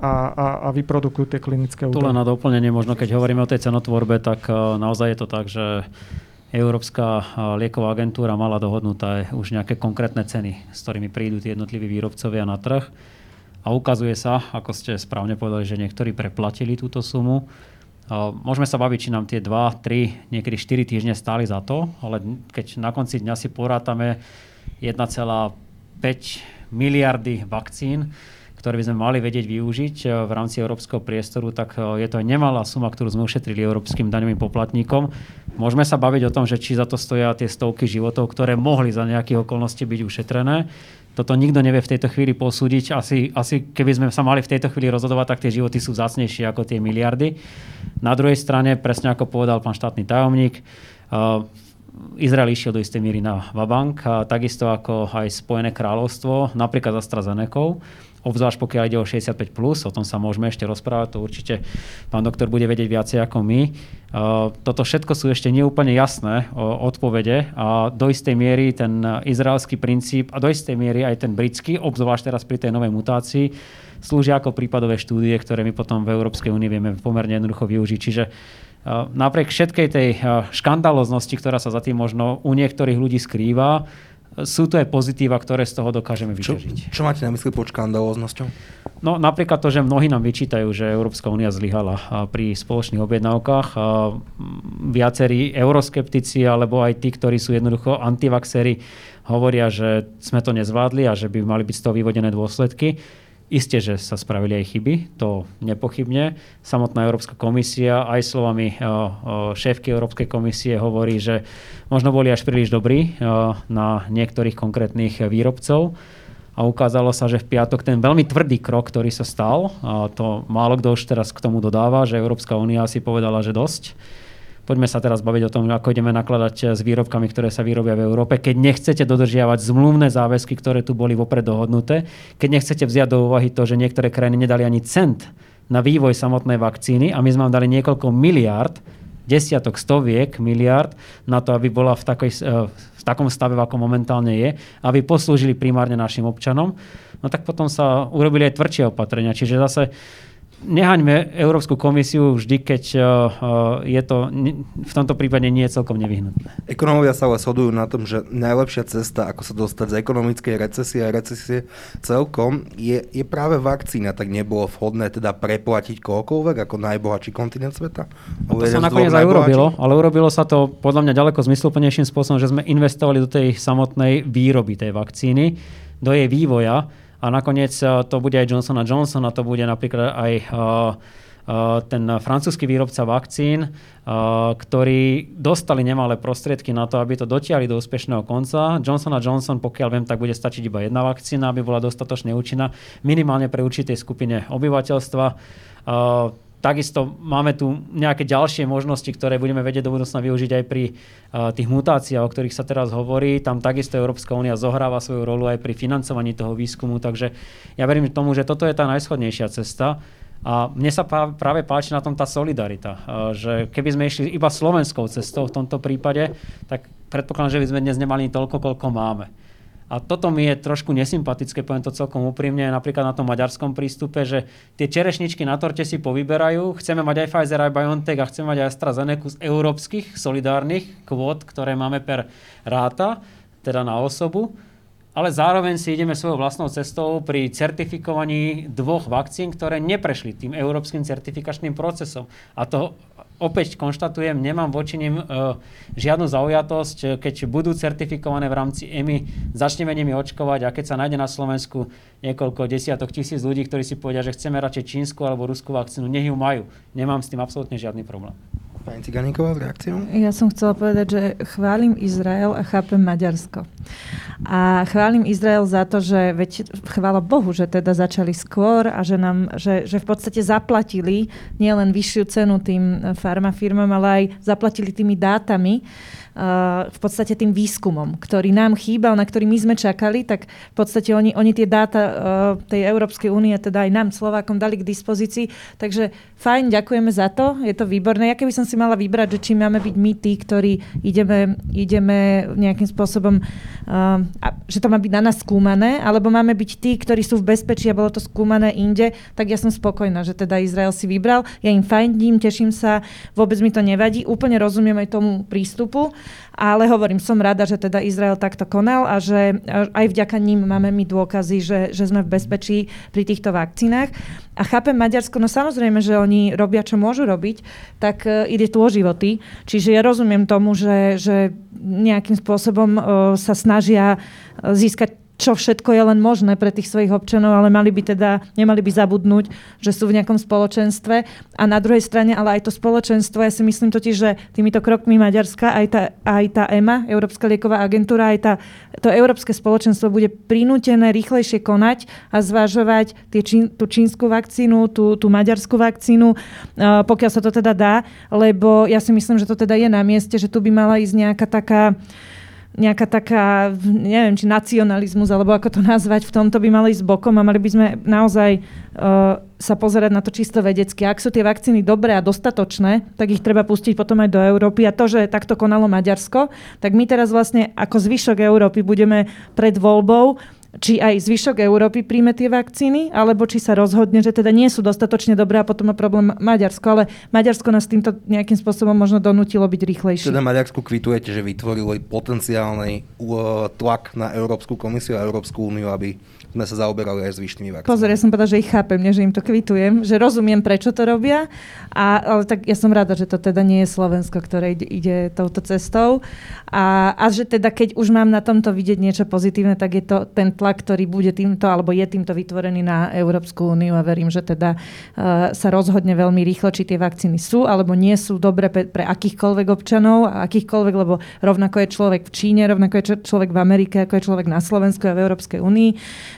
Speaker 5: a, a, a vyprodukujú tie klinické údaje.
Speaker 4: Tu len na doplnenie, možno keď hovoríme o tej cenotvorbe, tak uh, naozaj je to tak, že Európska lieková agentúra mala dohodnuté už nejaké konkrétne ceny, s ktorými prídu tie jednotliví výrobcovia na trh. A ukazuje sa, ako ste správne povedali, že niektorí preplatili túto sumu. Môžeme sa baviť, či nám tie 2, 3, niekedy 4 týždne stáli za to, ale keď na konci dňa si porátame 1,5 miliardy vakcín, ktoré by sme mali vedieť využiť e, v rámci európskeho priestoru, tak e, je to nemalá suma, ktorú sme ušetrili európskym daňovým poplatníkom. Môžeme sa baviť o tom, že či za to stoja tie stovky životov, ktoré mohli za nejakých okolností byť ušetrené. Toto nikto nevie v tejto chvíli posúdiť. Asi, asi keby sme sa mali v tejto chvíli rozhodovať, tak tie životy sú zácnejšie ako tie miliardy. Na druhej strane, presne ako povedal pán štátny tajomník, uh, Izrael išiel do istej míry na Vabank, a takisto ako aj Spojené kráľovstvo, napríklad za AstraZeneca obzvlášť pokiaľ ide o 65+, plus, o tom sa môžeme ešte rozprávať, to určite pán doktor bude vedieť viacej ako my. Toto všetko sú ešte neúplne jasné odpovede a do istej miery ten izraelský princíp a do istej miery aj ten britský, obzvlášť teraz pri tej novej mutácii, slúžia ako prípadové štúdie, ktoré my potom v Európskej únii vieme pomerne jednoducho využiť. Čiže napriek všetkej tej škandaloznosti, ktorá sa za tým možno u niektorých ľudí skrýva, sú to aj pozitíva, ktoré z toho dokážeme vyťažiť.
Speaker 1: Čo, čo máte na mysli pod škandalóznosťou?
Speaker 4: No napríklad to, že mnohí nám vyčítajú, že Európska únia zlyhala pri spoločných objednávkach. Viacerí euroskeptici alebo aj tí, ktorí sú jednoducho antivaxery, hovoria, že sme to nezvládli a že by mali byť z toho vyvodené dôsledky. Isté, že sa spravili aj chyby, to nepochybne. Samotná Európska komisia aj slovami eh, eh, šéfky Európskej komisie hovorí, že možno boli až príliš dobrí eh, na niektorých konkrétnych výrobcov. A ukázalo sa, že v piatok ten veľmi tvrdý krok, ktorý sa stal, to málo kto už teraz k tomu dodáva, že Európska únia si povedala, že dosť Poďme sa teraz baviť o tom, ako ideme nakladať s výrobkami, ktoré sa vyrobia v Európe. Keď nechcete dodržiavať zmluvné záväzky, ktoré tu boli vopred dohodnuté, keď nechcete vziať do úvahy to, že niektoré krajiny nedali ani cent na vývoj samotnej vakcíny a my sme vám dali niekoľko miliárd, desiatok, stoviek miliárd na to, aby bola v, takoj, eh, v takom stave, ako momentálne je, aby poslúžili primárne našim občanom, no tak potom sa urobili aj tvrdšie opatrenia. Čiže zase nehaňme Európsku komisiu vždy, keď uh, je to v tomto prípade nie je celkom nevyhnutné.
Speaker 1: Ekonómovia sa ale shodujú na tom, že najlepšia cesta, ako sa dostať z ekonomickej recesie a recesie celkom, je, je práve vakcína. Tak nebolo vhodné teda preplatiť kohokoľvek ako najbohatší kontinent sveta?
Speaker 4: To sa nakoniec aj urobilo, ale urobilo sa to podľa mňa ďaleko zmysluplnejším spôsobom, že sme investovali do tej samotnej výroby tej vakcíny, do jej vývoja a nakoniec eh, to bude aj Johnson Johnson a to bude napríklad aj eh, eh, ten francúzsky výrobca vakcín, ktorí dostali nemalé prostriedky na to, aby to dotiahli do úspešného konca. Johnson Johnson, pokiaľ viem, tak bude stačiť iba jedna vakcína, aby bola dostatočne účinná, minimálne pre určitej skupine obyvateľstva. Takisto máme tu nejaké ďalšie možnosti, ktoré budeme vedieť do budúcna využiť aj pri uh, tých mutáciách, o ktorých sa teraz hovorí. Tam takisto Európska únia zohráva svoju rolu aj pri financovaní toho výskumu, takže ja verím tomu, že toto je tá najschodnejšia cesta. A mne sa práve páči na tom tá solidarita, že keby sme išli iba slovenskou cestou v tomto prípade, tak predpokladám, že by sme dnes nemali toľko, koľko máme. A toto mi je trošku nesympatické, poviem to celkom úprimne, napríklad na tom maďarskom prístupe, že tie čerešničky na torte si povyberajú, chceme mať aj Pfizer, aj BioNTech a chceme mať aj AstraZeneca z európskych solidárnych kvót, ktoré máme per ráta, teda na osobu ale zároveň si ideme svojou vlastnou cestou pri certifikovaní dvoch vakcín, ktoré neprešli tým európskym certifikačným procesom. A to opäť konštatujem, nemám voči nim e, žiadnu zaujatosť. Keď budú certifikované v rámci EMI, začneme nimi očkovať a keď sa nájde na Slovensku niekoľko desiatok tisíc ľudí, ktorí si povedia, že chceme radšej čínsku alebo ruskú vakcínu, nech ju majú. Nemám s tým absolútne žiadny problém.
Speaker 1: Pani Ciganíková, reakciu?
Speaker 2: Ja som chcela povedať, že chválim Izrael a chápem Maďarsko. A chválim Izrael za to, že veď chvála Bohu, že teda začali skôr a že, nám, že, že v podstate zaplatili nielen vyššiu cenu tým farmafirmám, ale aj zaplatili tými dátami, v podstate tým výskumom, ktorý nám chýbal, na ktorý my sme čakali, tak v podstate oni, oni tie dáta tej Európskej únie, teda aj nám, Slovákom, dali k dispozícii. Takže fajn, ďakujeme za to, je to výborné. Ja keby som si mala vybrať, že či máme byť my tí, ktorí ideme, ideme nejakým spôsobom, uh, že to má byť na nás skúmané, alebo máme byť tí, ktorí sú v bezpečí a bolo to skúmané inde, tak ja som spokojná, že teda Izrael si vybral. Ja im fajndím, teším sa, vôbec mi to nevadí, úplne rozumiem aj tomu prístupu. Ale hovorím, som rada, že teda Izrael takto konal a že aj vďaka ním máme my dôkazy, že, že sme v bezpečí pri týchto vakcínach. A chápem Maďarsko, no samozrejme, že oni robia, čo môžu robiť, tak uh, ide tu o životy. Čiže ja rozumiem tomu, že, že nejakým spôsobom uh, sa snažia získať čo všetko je len možné pre tých svojich občanov, ale mali by teda, nemali by zabudnúť, že sú v nejakom spoločenstve. A na druhej strane, ale aj to spoločenstvo, ja si myslím totiž, že týmito krokmi Maďarska, aj tá, aj tá EMA, Európska lieková agentúra, aj tá, to európske spoločenstvo bude prinútené rýchlejšie konať a zvažovať tie tú čínsku vakcínu, tú, tú maďarskú vakcínu, uh, pokiaľ sa to teda dá, lebo ja si myslím, že to teda je na mieste, že tu by mala ísť nejaká taká nejaká taká, neviem, či nacionalizmus, alebo ako to nazvať, v tomto by mali ísť bokom a mali by sme naozaj uh, sa pozerať na to čisto vedecky. Ak sú tie vakcíny dobré a dostatočné, tak ich treba pustiť potom aj do Európy. A to, že takto konalo Maďarsko, tak my teraz vlastne ako zvyšok Európy budeme pred voľbou či aj zvyšok Európy príjme tie vakcíny, alebo či sa rozhodne, že teda nie sú dostatočne dobré a potom má problém Maďarsko. Ale Maďarsko nás týmto nejakým spôsobom možno donútilo byť rýchlejšie.
Speaker 1: Teda Maďarsku kvitujete, že vytvorili potenciálny tlak na Európsku komisiu a Európsku úniu, aby sme sa zaoberali aj zvyšnými vakcínami.
Speaker 2: Pozor, ja som povedala, že ich chápem, nie, že im to kvitujem, že rozumiem, prečo to robia, a, ale tak ja som rada, že to teda nie je Slovensko, ktoré ide, ide touto cestou. A, a že teda keď už mám na tomto vidieť niečo pozitívne, tak je to ten tlak, ktorý bude týmto, alebo je týmto vytvorený na Európsku úniu a verím, že teda uh, sa rozhodne veľmi rýchlo, či tie vakcíny sú alebo nie sú dobre pre, pre akýchkoľvek občanov a akýchkoľvek, lebo rovnako je človek v Číne, rovnako je človek v Amerike, ako je človek na Slovensku a v Európskej únii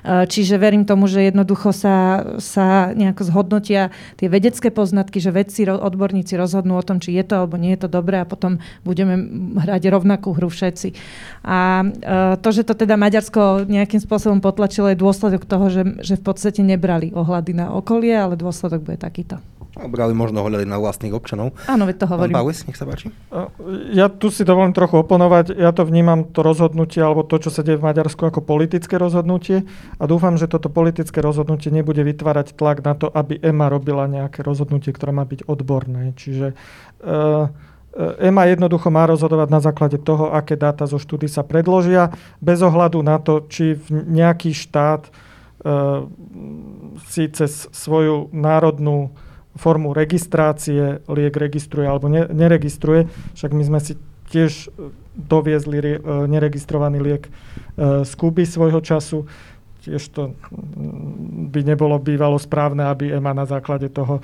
Speaker 2: čiže verím tomu, že jednoducho sa, sa nejako zhodnotia tie vedecké poznatky, že vedci, odborníci rozhodnú o tom, či je to alebo nie je to dobré a potom budeme hrať rovnakú hru všetci. A eh, to, že to teda Maďarsko nejakým spôsobom potlačilo, je dôsledok toho, že, že v podstate nebrali ohľady na okolie, ale dôsledok bude takýto.
Speaker 1: Brali možno hľadať na vlastných občanov.
Speaker 2: Áno, veď to hovorím.
Speaker 1: Pán Paulis, nech sa páči.
Speaker 5: Ja tu si dovolím trochu oponovať. Ja to vnímam, to rozhodnutie, alebo to, čo sa deje v Maďarsku, ako politické rozhodnutie. A dúfam, že toto politické rozhodnutie nebude vytvárať tlak na to, aby EMA robila nejaké rozhodnutie, ktoré má byť odborné. Čiže uh, EMA jednoducho má rozhodovať na základe toho, aké dáta zo štúdy sa predložia, bez ohľadu na to, či nejaký štát uh, si cez svoju národnú formu registrácie liek registruje alebo ne, neregistruje. Však my sme si tiež e, doviezli rie, neregistrovaný liek e, z Kuby svojho času. Tiež to by nebolo bývalo správne, aby EMA na základe toho e,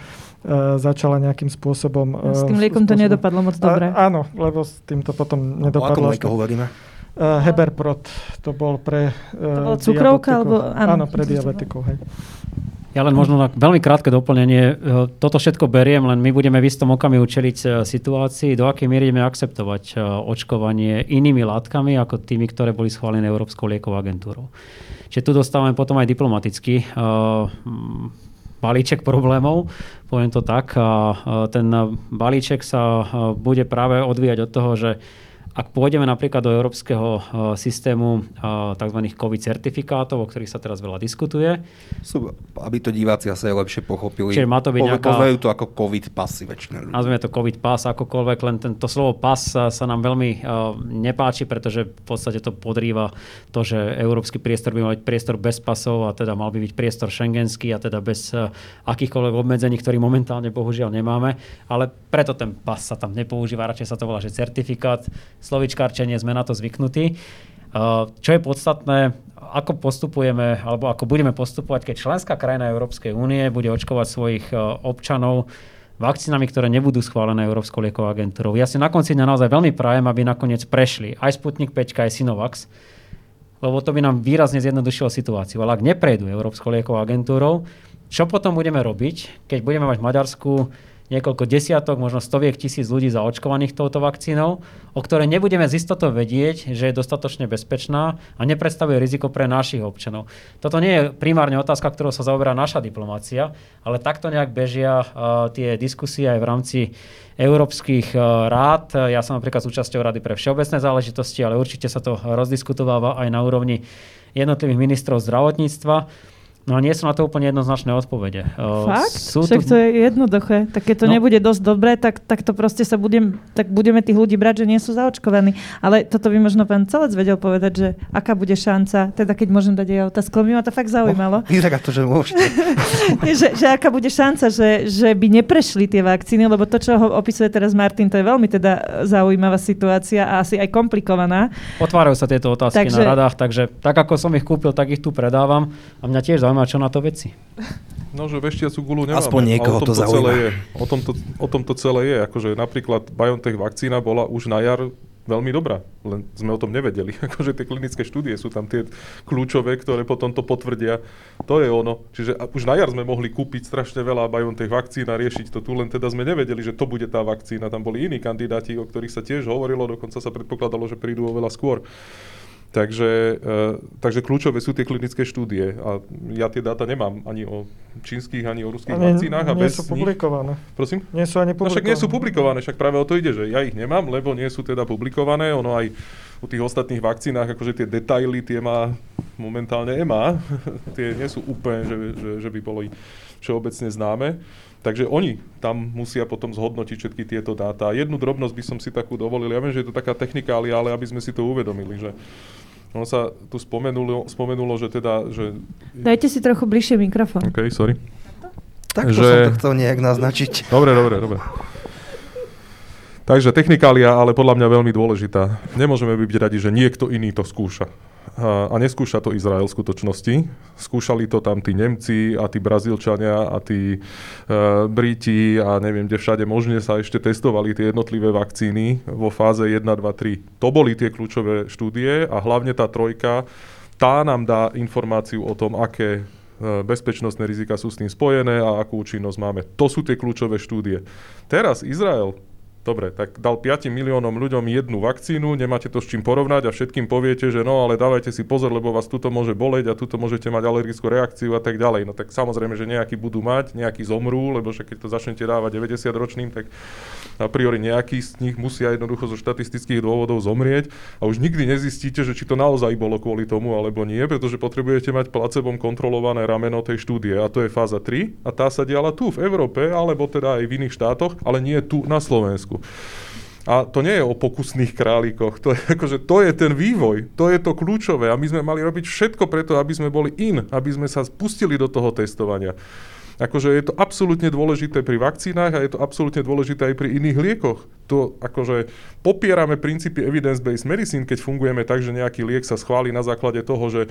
Speaker 5: začala nejakým spôsobom...
Speaker 2: S tým liekom to nedopadlo moc dobre.
Speaker 5: A, áno, lebo s tým to potom nedopadlo.
Speaker 1: O akom hovoríme?
Speaker 5: Uh, Heberprot, to bol pre...
Speaker 2: Uh, to bolo cukrovka? Alebo,
Speaker 5: áno, áno, pre diabetikov. Hej.
Speaker 4: Ja len možno na veľmi krátke doplnenie. E, toto všetko beriem, len my budeme v istom okamihu čeliť e, situácii, do akej miery ideme akceptovať e, očkovanie inými látkami ako tými, ktoré boli schválené Európskou liekovou agentúrou. Čiže tu dostávame potom aj diplomatický balíček problémov, poviem to tak. A ten balíček sa bude práve odvíjať od toho, že ak pôjdeme napríklad do európskeho uh, systému uh, tzv. COVID certifikátov, o ktorých sa teraz veľa diskutuje.
Speaker 1: Sú, aby to diváci asi lepšie pochopili.
Speaker 4: Čiže má to byť nejaká...
Speaker 1: Pozvajú to ako COVID pasy väčšina ľudí.
Speaker 4: Nazvime to COVID pas akokoľvek, len tento slovo pas sa, sa nám veľmi uh, nepáči, pretože v podstate to podrýva to, že európsky priestor by mal byť priestor bez pasov a teda mal by byť priestor šengenský a teda bez akýchkoľvek obmedzení, ktorý momentálne bohužiaľ nemáme. Ale preto ten pas sa tam nepoužíva, radšej sa to volá, že certifikát slovičkárčenie, sme na to zvyknutí. Čo je podstatné, ako postupujeme, alebo ako budeme postupovať, keď členská krajina Európskej únie bude očkovať svojich občanov vakcínami, ktoré nebudú schválené Európskou liekovou agentúrou. Ja si na konci dňa naozaj veľmi prajem, aby nakoniec prešli aj Sputnik 5, aj Sinovax, lebo to by nám výrazne zjednodušilo situáciu. Ale ak neprejdú Európskou liekovou agentúrou, čo potom budeme robiť, keď budeme mať Maďarsku niekoľko desiatok, možno stoviek tisíc ľudí zaočkovaných touto vakcínou, o ktorej nebudeme z istotou vedieť, že je dostatočne bezpečná a nepredstavuje riziko pre našich občanov. Toto nie je primárne otázka, ktorou sa zaoberá naša diplomácia, ale takto nejak bežia uh, tie diskusie aj v rámci európskych uh, rád. Ja som napríklad súčasťou Rady pre všeobecné záležitosti, ale určite sa to rozdiskutováva aj na úrovni jednotlivých ministrov zdravotníctva. No nie sú na to úplne jednoznačné odpovede.
Speaker 2: Fakt? Sú Však to je jednoduché. Tak keď to no. nebude dosť dobré, tak, tak to proste sa budem, tak budeme tých ľudí brať, že nie sú zaočkovaní. Ale toto by možno pán Celec vedel povedať, že aká bude šanca, teda keď môžem dať aj otázku, by ma to fakt zaujímalo.
Speaker 1: Oh, tak to, že môžete.
Speaker 2: že, že aká bude šanca, že, že by neprešli tie vakcíny, lebo to, čo ho opisuje teraz Martin, to je veľmi teda zaujímavá situácia a asi aj komplikovaná.
Speaker 4: Otvárajú sa tieto otázky takže, na radách, takže tak ako som ich kúpil, tak ich tu predávam a mňa tiež zaujíma, čo na to veci.
Speaker 3: No, že veštiacu gulu nemáme.
Speaker 1: Aspoň niekoho to zaujíma.
Speaker 3: Celé je. O, tom to, o tom to celé je. Akože napríklad BioNTech vakcína bola už na jar veľmi dobrá, len sme o tom nevedeli. Akože tie klinické štúdie sú tam tie kľúčové, ktoré potom to potvrdia. To je ono. Čiže už na jar sme mohli kúpiť strašne veľa BioNTech vakcín a riešiť to tu, len teda sme nevedeli, že to bude tá vakcína. Tam boli iní kandidáti, o ktorých sa tiež hovorilo, dokonca sa predpokladalo, že prídu oveľa skôr. Takže, uh, takže kľúčové sú tie klinické štúdie. A ja tie dáta nemám ani o čínskych, ani o ruských ani, vakcínach. A
Speaker 5: nie bez sú publikované.
Speaker 3: Nich... Prosím?
Speaker 5: Nie sú ani publikované.
Speaker 3: No však nie sú publikované, však práve o to ide, že ja ich nemám, lebo nie sú teda publikované. Ono aj u tých ostatných vakcínach, akože tie detaily, tie má momentálne EMA. tie nie sú úplne, že, že, že by boli všeobecne známe. Takže oni tam musia potom zhodnotiť všetky tieto dáta. Jednu drobnosť by som si takú dovolil. Ja viem, že je to taká technikália, ale aby sme si to uvedomili, že ono sa tu spomenulo, spomenulo že teda... Že...
Speaker 2: Dajte si trochu bližšie mikrofón.
Speaker 3: OK, sorry.
Speaker 1: Tak to že... som to chcel nejak naznačiť.
Speaker 3: Dobre, dobre, dobre. Takže technikália, ale podľa mňa veľmi dôležitá. Nemôžeme byť radi, že niekto iný to skúša a neskúša to Izrael v skutočnosti. Skúšali to tam tí Nemci a tí Brazílčania a tí uh, Briti a neviem, kde všade možne sa ešte testovali tie jednotlivé vakcíny vo fáze 1, 2, 3. To boli tie kľúčové štúdie a hlavne tá trojka, tá nám dá informáciu o tom, aké bezpečnostné rizika sú s tým spojené a akú účinnosť máme. To sú tie kľúčové štúdie. Teraz Izrael Dobre, tak dal 5 miliónom ľuďom jednu vakcínu, nemáte to s čím porovnať a všetkým poviete, že no ale dávajte si pozor, lebo vás tuto môže boleť a tuto môžete mať alergickú reakciu a tak ďalej. No tak samozrejme, že nejakí budú mať, nejakí zomrú, lebo že keď to začnete dávať 90 ročným, tak a priori nejakí z nich musia jednoducho zo štatistických dôvodov zomrieť a už nikdy nezistíte, že či to naozaj bolo kvôli tomu alebo nie, pretože potrebujete mať placebom kontrolované rameno tej štúdie a to je fáza 3 a tá sa diala tu v Európe alebo teda aj v iných štátoch, ale nie tu na. Slovensku. A to nie je o pokusných králikoch, to je, akože, to je ten vývoj, to je to kľúčové a my sme mali robiť všetko preto, aby sme boli in, aby sme sa spustili do toho testovania. Akože je to absolútne dôležité pri vakcínach a je to absolútne dôležité aj pri iných liekoch. To akože popierame princípy evidence-based medicine, keď fungujeme tak, že nejaký liek sa schváli na základe toho, že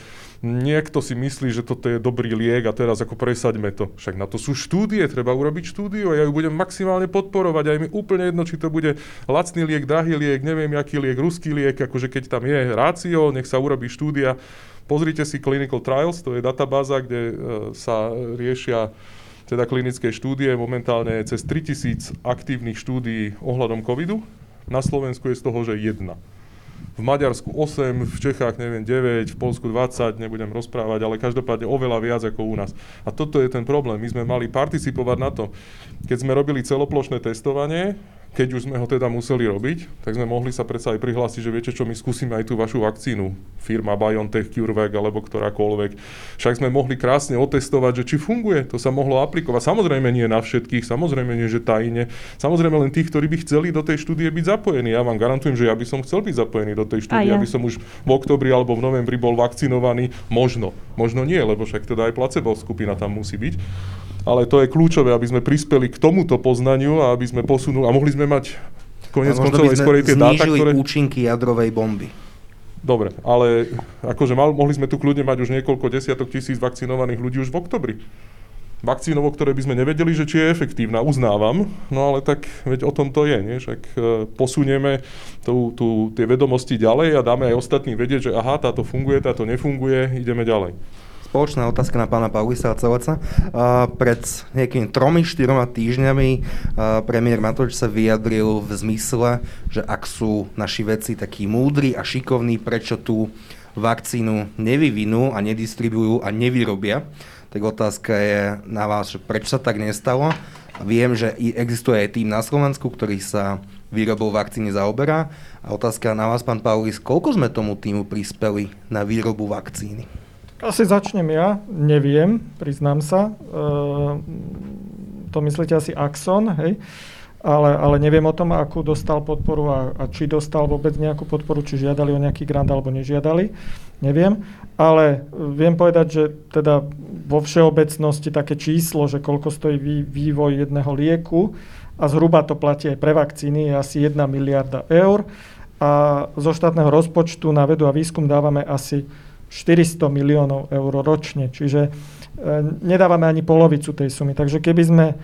Speaker 3: niekto si myslí, že toto je dobrý liek a teraz ako presaďme to. Však na to sú štúdie, treba urobiť štúdiu a ja ju budem maximálne podporovať. Aj mi úplne jedno, či to bude lacný liek, drahý liek, neviem, aký liek, ruský liek, akože keď tam je rácio, nech sa urobí štúdia. Pozrite si Clinical Trials, to je databáza, kde e, sa riešia teda klinické štúdie. Momentálne cez 3000 aktívnych štúdií ohľadom covidu. Na Slovensku je z toho, že jedna. V Maďarsku 8, v Čechách neviem 9, v Polsku 20, nebudem rozprávať, ale každopádne oveľa viac ako u nás. A toto je ten problém. My sme mali participovať na to. Keď sme robili celoplošné testovanie, keď už sme ho teda museli robiť, tak sme mohli sa predsa aj prihlásiť, že viete čo, my skúsime aj tú vašu vakcínu. Firma BioNTech, CureVac alebo ktorákoľvek. Však sme mohli krásne otestovať, že či funguje. To sa mohlo aplikovať. Samozrejme nie na všetkých, samozrejme nie, že tajne. Samozrejme len tých, ktorí by chceli do tej štúdie byť zapojení. Ja vám garantujem, že ja by som chcel byť zapojený do tej štúdie, ja. aby som už v oktobri alebo v novembri bol vakcinovaný. Možno. Možno nie, lebo však teda aj placebo skupina tam musí byť ale to je kľúčové, aby sme prispeli k tomuto poznaniu a aby sme posunuli a mohli sme mať konec koncov aj skorej tie dáta, ktoré...
Speaker 1: účinky jadrovej bomby.
Speaker 3: Dobre, ale akože mal, mohli sme tu kľudne mať už niekoľko desiatok tisíc vakcinovaných ľudí už v oktobri. Vakcínou, o ktorej by sme nevedeli, že či je efektívna, uznávam, no ale tak veď o tom to je, nie? Však e, posunieme tú, tú, tie vedomosti ďalej a dáme aj ostatným vedieť, že aha, táto funguje, táto nefunguje, ideme ďalej
Speaker 1: spoločná otázka na pána Paulisa a Celoca. Uh, pred nejakými tromi, štyroma týždňami premiér Matovič sa vyjadril v zmysle, že ak sú naši vedci takí múdri a šikovní, prečo tú vakcínu nevyvinú a nedistribujú a nevyrobia, tak otázka je na vás, prečo sa tak nestalo. Viem, že existuje aj tým na Slovensku, ktorý sa výrobou vakcíny zaoberá. A otázka na vás, pán Paulis, koľko sme tomu týmu prispeli na výrobu vakcíny?
Speaker 5: Asi začnem ja, neviem, priznám sa. E, to myslíte asi Axon, hej? Ale, ale neviem o tom, akú dostal podporu a, a či dostal vôbec nejakú podporu, či žiadali o nejaký grant alebo nežiadali. Neviem. Ale viem povedať, že teda vo všeobecnosti také číslo, že koľko stojí vý, vývoj jedného lieku a zhruba to platí aj pre vakcíny, je asi 1 miliarda eur. A zo štátneho rozpočtu na vedu a výskum dávame asi 400 miliónov eur ročne, čiže e, nedávame ani polovicu tej sumy. Takže keby sme e,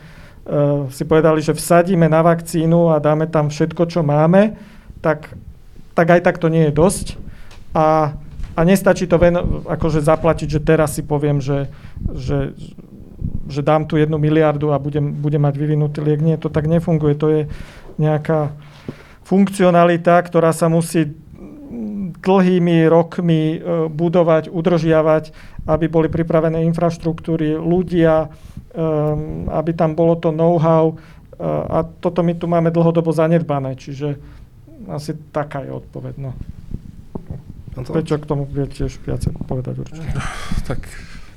Speaker 5: si povedali, že vsadíme na vakcínu a dáme tam všetko, čo máme, tak, tak aj tak to nie je dosť. A, a nestačí to ven, akože zaplatiť, že teraz si poviem, že, že, že dám tu jednu miliardu a budem, budem mať vyvinutý liek. Nie, to tak nefunguje. To je nejaká funkcionalita, ktorá sa musí dlhými rokmi e, budovať, udržiavať, aby boli pripravené infraštruktúry, ľudia, e, aby tam bolo to know-how. E, a toto my tu máme dlhodobo zanedbané, čiže asi taká je odpoveď. No. Prečo k tomu viete tiež viacej povedať určite.
Speaker 3: Tak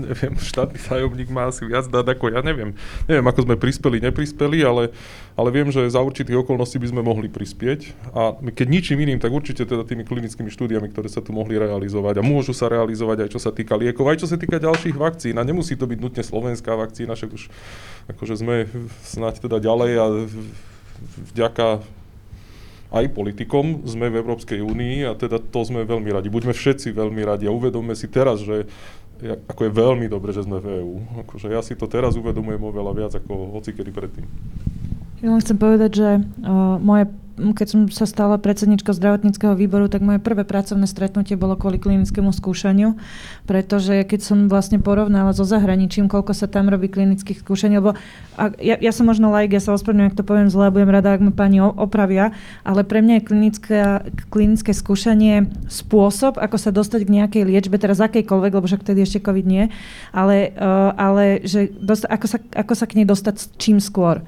Speaker 3: neviem, štátny tajomník má asi viac dať ako ja, neviem. Neviem, ako sme prispeli, neprispeli, ale, ale viem, že za určitých okolností by sme mohli prispieť. A keď ničím iným, tak určite teda tými klinickými štúdiami, ktoré sa tu mohli realizovať a môžu sa realizovať aj čo sa týka liekov, aj čo sa týka ďalších vakcín. A nemusí to byť nutne slovenská vakcína, však už akože sme snáď teda ďalej a vďaka aj politikom sme v Európskej únii a teda to sme veľmi radi. Buďme všetci veľmi radi a uvedomme si teraz, že ako je veľmi dobre, že sme v EÚ. Akože ja si to teraz uvedomujem oveľa viac ako hocikedy predtým.
Speaker 2: Ja len chcem povedať, že uh, moje keď som sa stala predsedničkou zdravotníckého výboru, tak moje prvé pracovné stretnutie bolo kvôli klinickému skúšaniu, pretože keď som vlastne porovnala so zahraničím, koľko sa tam robí klinických skúšaní, lebo ja, ja som možno like, ja sa ospravedlňujem, ak to poviem zle, budem rada, ak ma pani opravia, ale pre mňa je klinické, klinické skúšanie spôsob, ako sa dostať k nejakej liečbe, teraz akejkoľvek, lebo však vtedy ešte COVID nie, ale, uh, ale že dosta, ako, sa, ako sa k nej dostať čím skôr.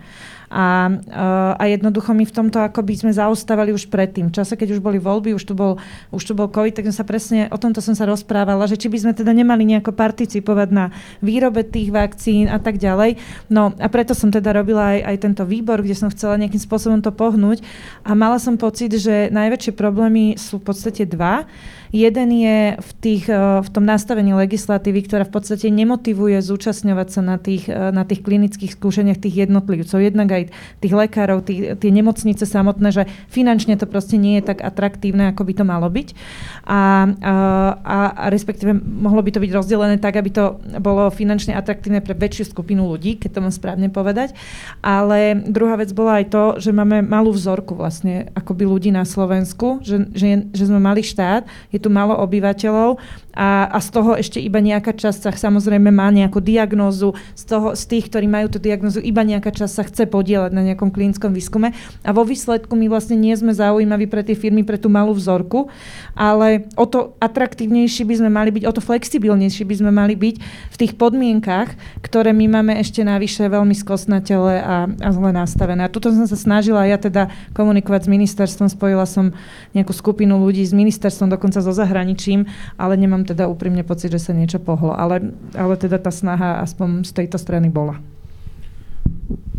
Speaker 2: A, eh, a jednoducho my v tomto ako by sme zaostávali už predtým. V čase, keď už boli voľby, už tu bol, už tu bol COVID, tak som sa presne, o tomto som sa rozprávala, že či by sme teda nemali nejako participovať na výrobe tých vakcín a tak ďalej. No a preto som teda robila aj, aj tento výbor, kde som chcela nejakým spôsobom to pohnúť a mala som pocit, že najväčšie problémy sú v podstate dva. Jeden je v, tých, eh, v tom nastavení legislatívy, ktorá v podstate nemotivuje zúčastňovať sa na tých, eh, na tých klinických skúšaniach tých jednotlivcov. Jednak aj tých lekárov, tých, tie nemocnice samotné, že finančne to proste nie je tak atraktívne, ako by to malo byť. A, a, a respektíve mohlo by to byť rozdelené tak, aby to bolo finančne atraktívne pre väčšiu skupinu ľudí, keď to mám správne povedať. Ale druhá vec bola aj to, že máme malú vzorku vlastne akoby ľudí na Slovensku, že, že, že sme mali štát, je tu málo obyvateľov a, a z toho ešte iba nejaká časť sa samozrejme má nejakú diagnózu, z, toho, z tých, ktorí majú tú diagnózu, iba nejaká časť sa chce podielať na nejakom klinickom výskume. A vo výsledku my vlastne nie sme zaujímaví pre tie firmy, pre tú malú vzorku, ale o to atraktívnejší by sme mali byť, o to flexibilnejší by sme mali byť v tých podmienkach, ktoré my máme ešte navyše veľmi skosnatele a, a zle nastavené. A tuto som sa snažila ja teda komunikovať s ministerstvom, spojila som nejakú skupinu ľudí s ministerstvom, dokonca so zahraničím, ale nemám mám teda úprimne pocit, že sa niečo pohlo. Ale, ale teda tá snaha aspoň z tejto strany bola.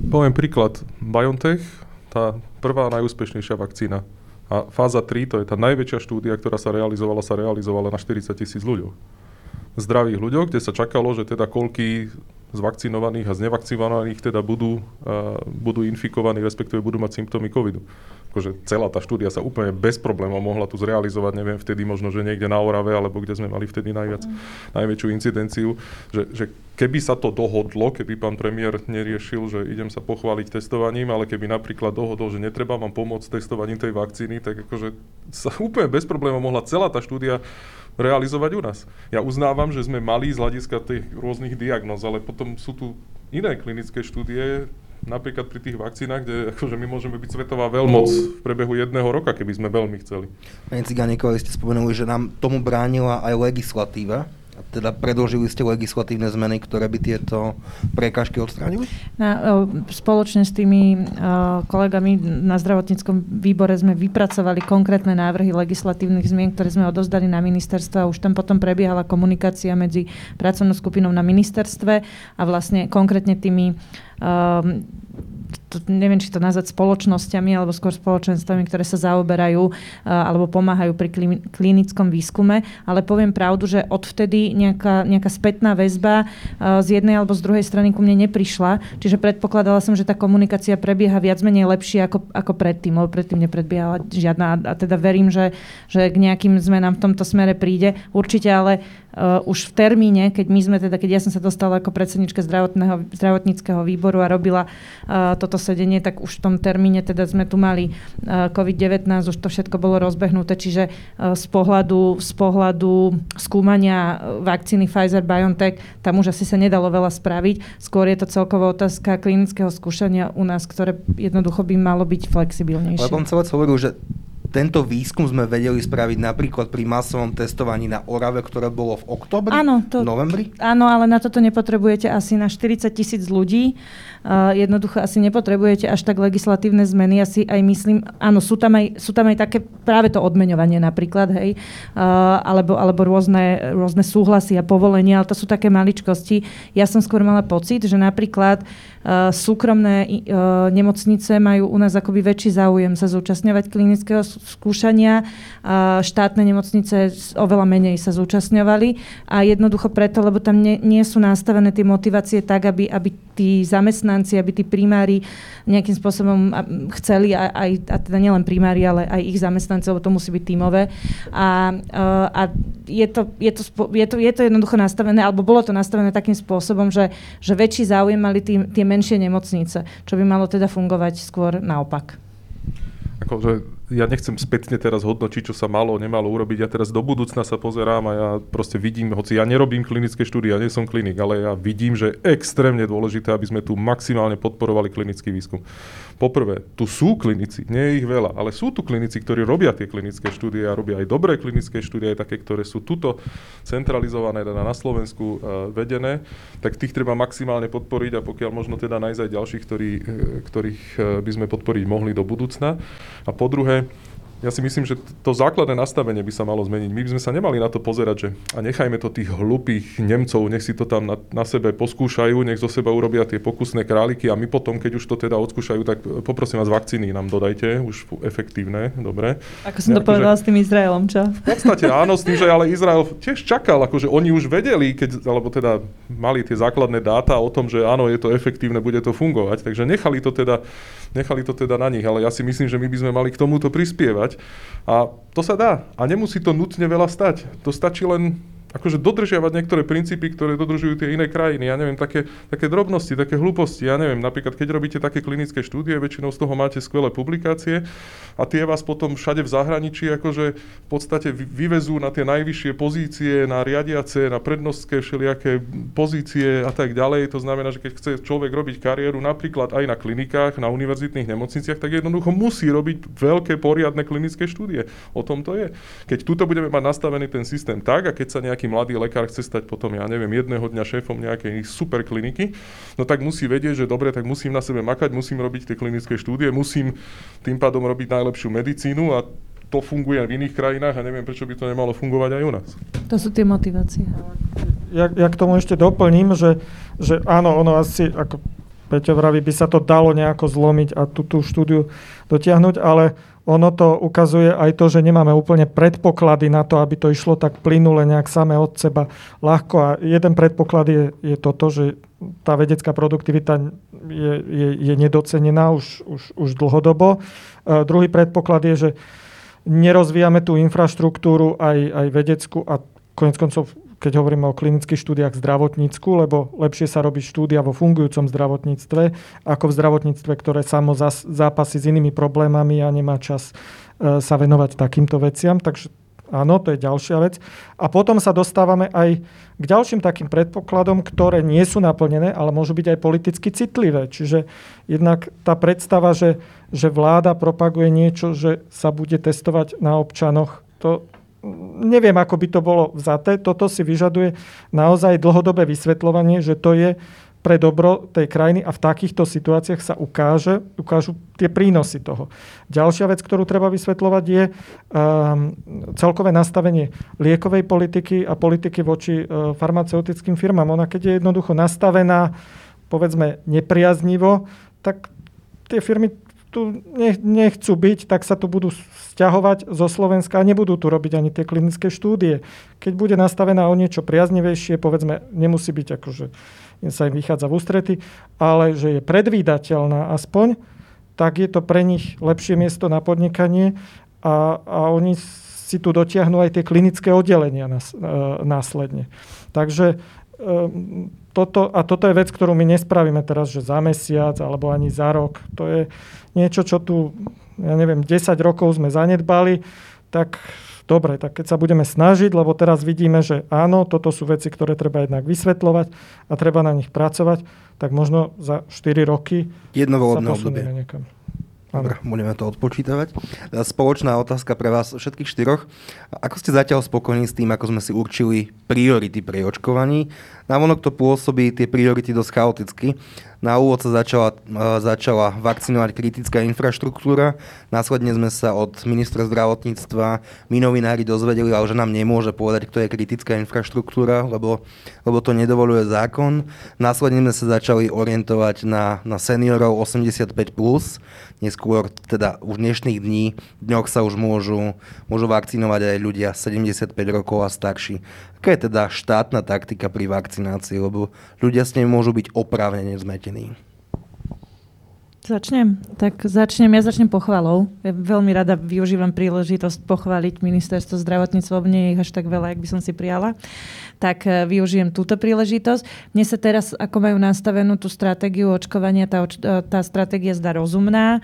Speaker 3: Poviem príklad. BioNTech, tá prvá najúspešnejšia vakcína. A fáza 3, to je tá najväčšia štúdia, ktorá sa realizovala, sa realizovala na 40 tisíc ľuďoch. Zdravých ľuďoch, kde sa čakalo, že teda koľky z vakcinovaných a z nevakcinovaných teda budú, uh, budú infikovaní, respektíve budú mať symptómy covidu akože celá tá štúdia sa úplne bez problémov mohla tu zrealizovať, neviem, vtedy možno, že niekde na Orave, alebo kde sme mali vtedy najviac, mm. najväčšiu incidenciu, že, že keby sa to dohodlo, keby pán premiér neriešil, že idem sa pochváliť testovaním, ale keby napríklad dohodol, že netreba vám pomôcť testovaním tej vakcíny, tak akože sa úplne bez problémov mohla celá tá štúdia realizovať u nás. Ja uznávam, že sme mali z hľadiska tých rôznych diagnóz, ale potom sú tu iné klinické štúdie, napríklad pri tých vakcínach, kde akože my môžeme byť svetová veľmoc v priebehu jedného roka, keby sme veľmi chceli.
Speaker 1: Pani Ciganíková, ste spomenuli, že nám tomu bránila aj legislatíva. Teda predložili ste legislatívne zmeny, ktoré by tieto prekážky odstránili?
Speaker 2: Na, spoločne s tými kolegami na zdravotníckom výbore sme vypracovali konkrétne návrhy legislatívnych zmien, ktoré sme odozdali na ministerstvo a už tam potom prebiehala komunikácia medzi pracovnou skupinou na ministerstve a vlastne konkrétne tými um, to, neviem, či to nazvať spoločnosťami alebo skôr spoločenstvami, ktoré sa zaoberajú uh, alebo pomáhajú pri klinickom výskume, ale poviem pravdu, že odvtedy nejaká, nejaká spätná väzba uh, z jednej alebo z druhej strany ku mne neprišla, čiže predpokladala som, že tá komunikácia prebieha viac menej lepšie ako, ako predtým, lebo predtým nepredbiehala žiadna a teda verím, že, že k nejakým zmenám v tomto smere príde. Určite ale uh, už v termíne, keď my sme teda, keď ja som sa dostala ako predsednička zdravotného, zdravotníckého výboru a robila uh, toto sedenie, tak už v tom termíne teda sme tu mali uh, COVID-19, už to všetko bolo rozbehnuté, čiže uh, z pohľadu, z pohľadu skúmania vakcíny Pfizer-BioNTech tam už asi sa nedalo veľa spraviť. Skôr je to celková otázka klinického skúšania u nás, ktoré jednoducho by malo byť flexibilnejšie.
Speaker 1: Ale pán Celec hovoril, že tento výskum sme vedeli spraviť napríklad pri masovom testovaní na Orave, ktoré bolo v oktobri, áno, to, novembri?
Speaker 2: Áno, ale na toto nepotrebujete asi na 40 tisíc ľudí. Uh, jednoducho asi nepotrebujete až tak legislatívne zmeny. Asi aj myslím, áno, sú tam aj, sú tam aj také práve to odmeňovanie napríklad, hej, uh, alebo, alebo rôzne, rôzne súhlasy a povolenia, ale to sú také maličkosti. Ja som skôr mala pocit, že napríklad uh, súkromné uh, nemocnice majú u nás akoby väčší záujem sa zúčastňovať klinického skúšania. Štátne nemocnice oveľa menej sa zúčastňovali a jednoducho preto, lebo tam nie, nie sú nastavené tie motivácie tak, aby, aby tí zamestnanci, aby tí primári nejakým spôsobom chceli, aj, a teda nielen primári, ale aj ich zamestnanci, lebo to musí byť tímové. A, a je, to, je, to, je, to, je to jednoducho nastavené, alebo bolo to nastavené takým spôsobom, že, že väčší záujem mali tie menšie nemocnice, čo by malo teda fungovať skôr naopak.
Speaker 3: Akože ja nechcem spätne teraz hodnočiť, čo sa malo, nemalo urobiť. Ja teraz do budúcna sa pozerám a ja proste vidím, hoci ja nerobím klinické štúdie, ja nie som klinik, ale ja vidím, že je extrémne dôležité, aby sme tu maximálne podporovali klinický výskum. Poprvé, tu sú klinici, nie je ich veľa, ale sú tu klinici, ktorí robia tie klinické štúdie a robia aj dobré klinické štúdie, aj také, ktoré sú tuto centralizované, teda na Slovensku uh, vedené, tak tých treba maximálne podporiť a pokiaľ možno teda nájsť aj ďalších, ktorí, uh, ktorých uh, by sme podporiť mohli do budúcna. A po druhé, ja si myslím, že to základné nastavenie by sa malo zmeniť. My by sme sa nemali na to pozerať, že a nechajme to tých hlupých Nemcov, nech si to tam na, na sebe poskúšajú, nech zo seba urobia tie pokusné králiky a my potom, keď už to teda odskúšajú, tak poprosím vás, vakcíny nám dodajte, už efektívne, dobre.
Speaker 2: Ako som to povedala s tým Izraelom, čo?
Speaker 3: V podstate áno, s tým, že ale Izrael tiež čakal, akože oni už vedeli, keď, alebo teda mali tie základné dáta o tom, že áno, je to efektívne, bude to fungovať, takže nechali to teda, nechali to teda na nich, ale ja si myslím, že my by sme mali k tomuto prispievať a to sa dá. A nemusí to nutne veľa stať. To stačí len akože dodržiavať niektoré princípy, ktoré dodržujú tie iné krajiny. Ja neviem, také, také drobnosti, také hlúposti. Ja neviem, napríklad keď robíte také klinické štúdie, väčšinou z toho máte skvelé publikácie a tie vás potom všade v zahraničí akože v podstate vyvezú na tie najvyššie pozície, na riadiace, na prednostské všelijaké pozície a tak ďalej. To znamená, že keď chce človek robiť kariéru napríklad aj na klinikách, na univerzitných nemocniciach, tak jednoducho musí robiť veľké poriadne klinické štúdie. O tom to je. Keď tuto budeme mať nastavený ten systém tak a keď sa nejaký mladý lekár chce stať potom, ja neviem, jedného dňa šéfom nejakej super kliniky, no tak musí vedieť, že dobre, tak musím na sebe makať, musím robiť tie klinické štúdie, musím tým pádom robiť najlepšiu medicínu a to funguje aj v iných krajinách a neviem, prečo by to nemalo fungovať aj u nás.
Speaker 2: To sú tie motivácie.
Speaker 5: Ja, ja k tomu ešte doplním, že, že áno, ono asi, ako Peťo vraví, by sa to dalo nejako zlomiť a tú, tú štúdiu dotiahnuť, ale ono to ukazuje aj to, že nemáme úplne predpoklady na to, aby to išlo tak plynule nejak samé od seba ľahko. A jeden predpoklad je, je toto, že tá vedecká produktivita je, je, je nedocenená už, už, už dlhodobo. E, druhý predpoklad je, že nerozvíjame tú infraštruktúru aj, aj vedeckú a konec koncov keď hovoríme o klinických štúdiách zdravotnícku, lebo lepšie sa robí štúdia vo fungujúcom zdravotníctve, ako v zdravotníctve, ktoré samo zápasí s inými problémami a nemá čas e, sa venovať takýmto veciam. Takže áno, to je ďalšia vec. A potom sa dostávame aj k ďalším takým predpokladom, ktoré nie sú naplnené, ale môžu byť aj politicky citlivé. Čiže jednak tá predstava, že, že vláda propaguje niečo, že sa bude testovať na občanoch, to, neviem, ako by to bolo vzaté. Toto si vyžaduje naozaj dlhodobé vysvetľovanie, že to je pre dobro tej krajiny a v takýchto situáciách sa ukáže, ukážu tie prínosy toho. Ďalšia vec, ktorú treba vysvetľovať, je um, celkové nastavenie liekovej politiky a politiky voči uh, farmaceutickým firmám. Ona keď je jednoducho nastavená, povedzme, nepriaznivo, tak tie firmy tu nechcú byť, tak sa tu budú stiahovať zo Slovenska a nebudú tu robiť ani tie klinické štúdie. Keď bude nastavená o niečo priaznivejšie, povedzme, nemusí byť akože sa im vychádza v ústrety, ale že je predvídateľná aspoň, tak je to pre nich lepšie miesto na podnikanie a, a oni si tu dotiahnu aj tie klinické oddelenia nás, e, následne. Takže toto, a toto je vec, ktorú my nespravíme teraz, že za mesiac alebo ani za rok. To je niečo, čo tu, ja neviem, 10 rokov sme zanedbali, tak dobre, tak keď sa budeme snažiť, lebo teraz vidíme, že áno, toto sú veci, ktoré treba jednak vysvetľovať a treba na nich pracovať, tak možno za 4 roky
Speaker 1: Jedno volebné obdobie. Niekam. Dobre, budeme to odpočítavať. Spoločná otázka pre vás všetkých štyroch. Ako ste zatiaľ spokojní s tým, ako sme si určili priority pri očkovaní? Navonok to pôsobí tie priority dosť chaoticky. Na úvod sa začala, e, začala vakcinovať kritická infraštruktúra, následne sme sa od ministra zdravotníctva my novinári dozvedeli, ale že nám nemôže povedať, kto je kritická infraštruktúra, lebo, lebo to nedovoluje zákon. Následne sme sa začali orientovať na, na seniorov 85+, plus. neskôr teda už dnešných dní, dňoch sa už môžu, môžu vakcinovať aj ľudia 75 rokov a starší. Aká je teda štátna taktika pri vakcinácii, lebo ľudia s nej môžu byť oprávnene zmetení?
Speaker 2: Začnem? Tak začnem, ja začnem pochvalou. Ja veľmi rada využívam príležitosť pochváliť ministerstvo zdravotníctva, nie je až tak veľa, ak by som si prijala. Tak e, využijem túto príležitosť. Mne sa teraz, ako majú nastavenú tú stratégiu očkovania, tá, e, tá stratégia zdá rozumná.